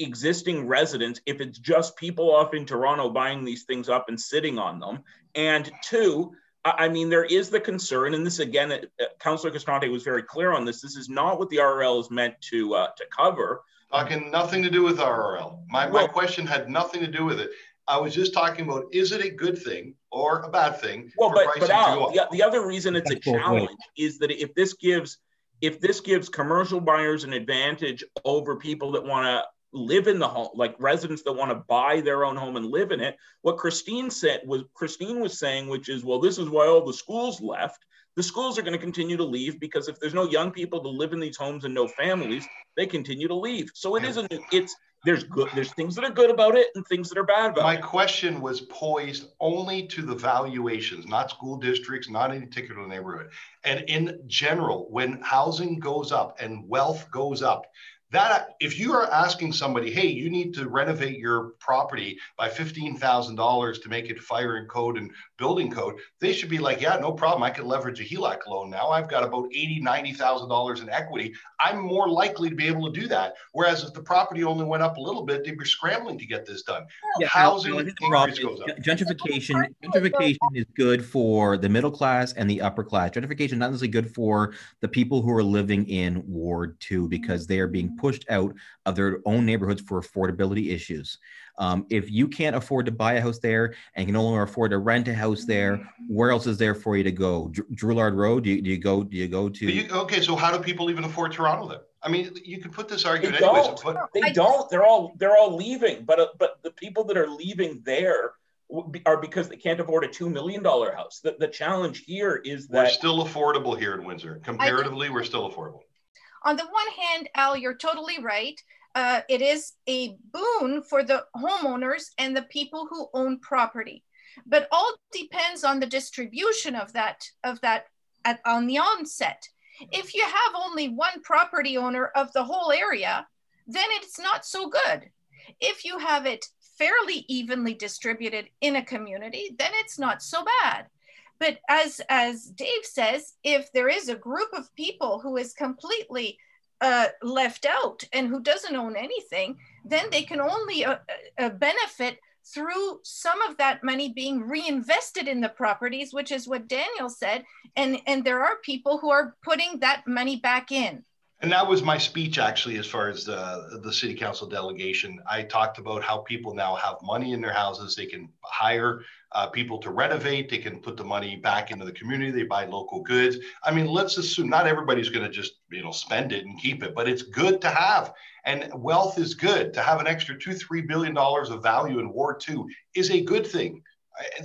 existing residents if it's just people off in Toronto buying these things up and sitting on them. And two, I mean, there is the concern, and this again, uh, Councillor Costante was very clear on this. This is not what the RRL is meant to uh, to cover. Talking nothing to do with RRL. My, well, my question had nothing to do with it. I was just talking about is it a good thing or a bad thing? Well, but but Al, the, the other reason it's a challenge is that if this gives if this gives commercial buyers an advantage over people that want to live in the home, like residents that want to buy their own home and live in it. What Christine said was Christine was saying, which is, well, this is why all the schools left. The schools are going to continue to leave because if there's no young people to live in these homes and no families, they continue to leave. So it isn't. It's there's good. There's things that are good about it and things that are bad about My it. My question was poised only to the valuations, not school districts, not any particular neighborhood. And in general, when housing goes up and wealth goes up, that if you are asking somebody hey you need to renovate your property by $15000 to make it fire and code and building code they should be like yeah no problem. I can leverage a HELOC loan now. I've got about $80 $90000 in equity. I'm more likely to be able to do that. Whereas if the property only went up a little bit they'd be scrambling to get this done. Yeah, housing no, increase goes up. gentrification gentrification is good for the middle class and the upper class. Gentrification not necessarily good for the people who are living in ward 2 because they are being pushed out of their own neighborhoods for affordability issues. Um, if you can't afford to buy a house there and can no longer afford to rent a house there, where else is there for you to go? Drouillard Road? Do you, do you go? Do you go to? You, okay, so how do people even afford Toronto then? I mean, you can put this argument they anyways. Don't. They don't. They're all they're all leaving. But uh, but the people that are leaving there are because they can't afford a two million dollar house. The, the challenge here is that we're still affordable here in Windsor. Comparatively, we're still affordable on the one hand, Al, you're totally right. Uh, it is a boon for the homeowners and the people who own property, but all depends on the distribution of that of that at, on the onset. If you have only one property owner of the whole area, then it's not so good. If you have it fairly evenly distributed in a community, then it's not so bad. But as as Dave says, if there is a group of people who is completely uh, left out and who doesn't own anything, then they can only uh, uh, benefit through some of that money being reinvested in the properties, which is what Daniel said. And, and there are people who are putting that money back in. And that was my speech, actually, as far as the, the city council delegation. I talked about how people now have money in their houses. They can hire uh, people to renovate. They can put the money back into the community. They buy local goods. I mean, let's assume not everybody's going to just you know spend it and keep it, but it's good to have. And wealth is good. To have an extra two, three billion dollars of value in Ward Two is a good thing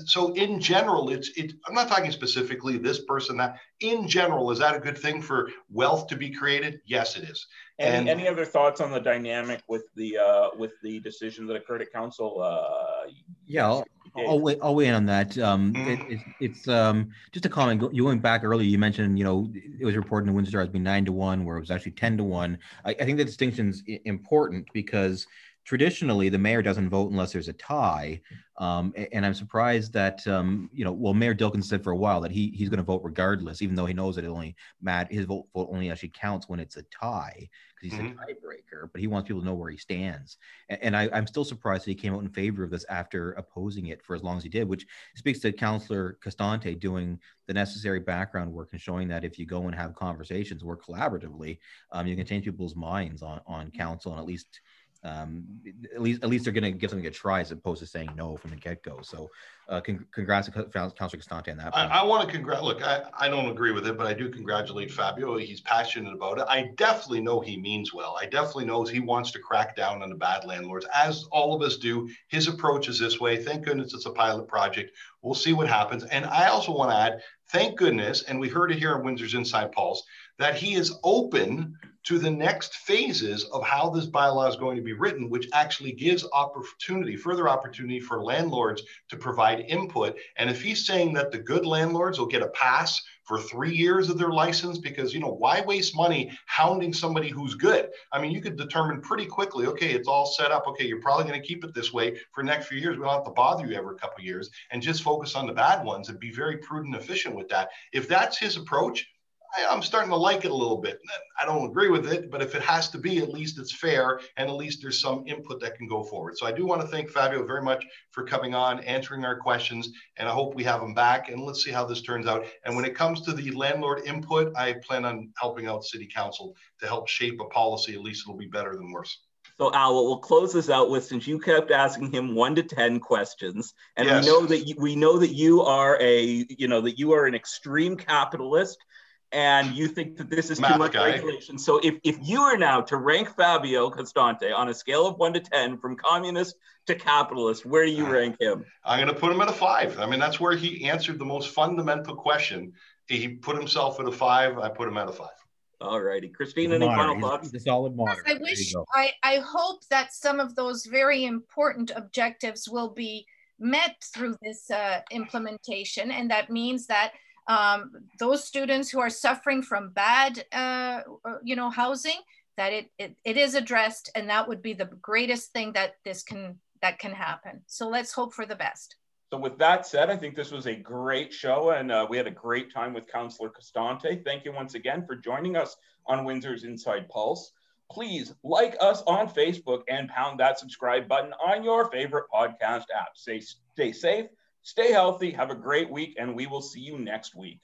so in general it's it i'm not talking specifically this person that in general is that a good thing for wealth to be created? Yes it is. And any, any other thoughts on the dynamic with the uh with the decision that occurred at council uh yeah I'll, I'll, wait i'll weigh in on that. Um mm. it, it, it's um just a comment you went back earlier you mentioned you know it was reported in windsor as being nine to one where it was actually 10 to one. I, I think the distinction is important because traditionally the mayor doesn't vote unless there's a tie. Um, and I'm surprised that um, you know, well, Mayor Dilkens said for a while that he he's going to vote regardless, even though he knows that it only Matt his vote, vote only actually counts when it's a tie because he's mm-hmm. a tiebreaker. But he wants people to know where he stands. And, and I, am still surprised that he came out in favor of this after opposing it for as long as he did, which speaks to Councillor Costante doing the necessary background work and showing that if you go and have conversations, work collaboratively, um, you can change people's minds on on council and at least um, at least at least they're going to give something a try as opposed to saying no from the get go. So, uh, con- congrats to Councilor Costante on that. I, I want to congratulate. Look, I, I don't agree with it, but I do congratulate Fabio. He's passionate about it. I definitely know he means well. I definitely knows he wants to crack down on the bad landlords, as all of us do. His approach is this way. Thank goodness it's a pilot project. We'll see what happens. And I also want to add, thank goodness, and we heard it here in Windsor's Inside Pulse, that he is open to the next phases of how this bylaw is going to be written, which actually gives opportunity, further opportunity for landlords to provide input. And if he's saying that the good landlords will get a pass for three years of their license because, you know, why waste money hounding somebody who's good? I mean, you could determine pretty quickly, okay, it's all set up. Okay, you're probably going to keep it this way for next few years. We don't have to bother you every couple years and just focus on the bad ones and be very prudent and efficient with that. If that's his approach, I, am starting to like it a little bit. I don't agree with it, but if it has to be, at least it's fair, and at least there's some input that can go forward. So I do want to thank Fabio very much for coming on, answering our questions, and I hope we have him back. And let's see how this turns out. And when it comes to the landlord input, I plan on helping out City Council to help shape a policy. At least it'll be better than worse. So Al, we'll close this out with since you kept asking him one to ten questions, and yes. we know that you, we know that you are a you know that you are an extreme capitalist, and you think that this is Math too much guy. regulation. So if, if you were now to rank Fabio Costante on a scale of one to 10 from communist to capitalist, where do you rank him? I'm going to put him at a five. I mean, that's where he answered the most fundamental question. He put himself at a five. I put him at a five. All righty. Christine, any final thoughts? The solid moderate. I wish, I, I hope that some of those very important objectives will be met through this uh, implementation. And that means that um, those students who are suffering from bad, uh, uh, you know, housing, that it, it, it is addressed and that would be the greatest thing that this can, that can happen. So let's hope for the best. So with that said, I think this was a great show and uh, we had a great time with Councillor Costante. Thank you once again for joining us on Windsor's Inside Pulse. Please like us on Facebook and pound that subscribe button on your favorite podcast app. Stay, stay safe Stay healthy, have a great week, and we will see you next week.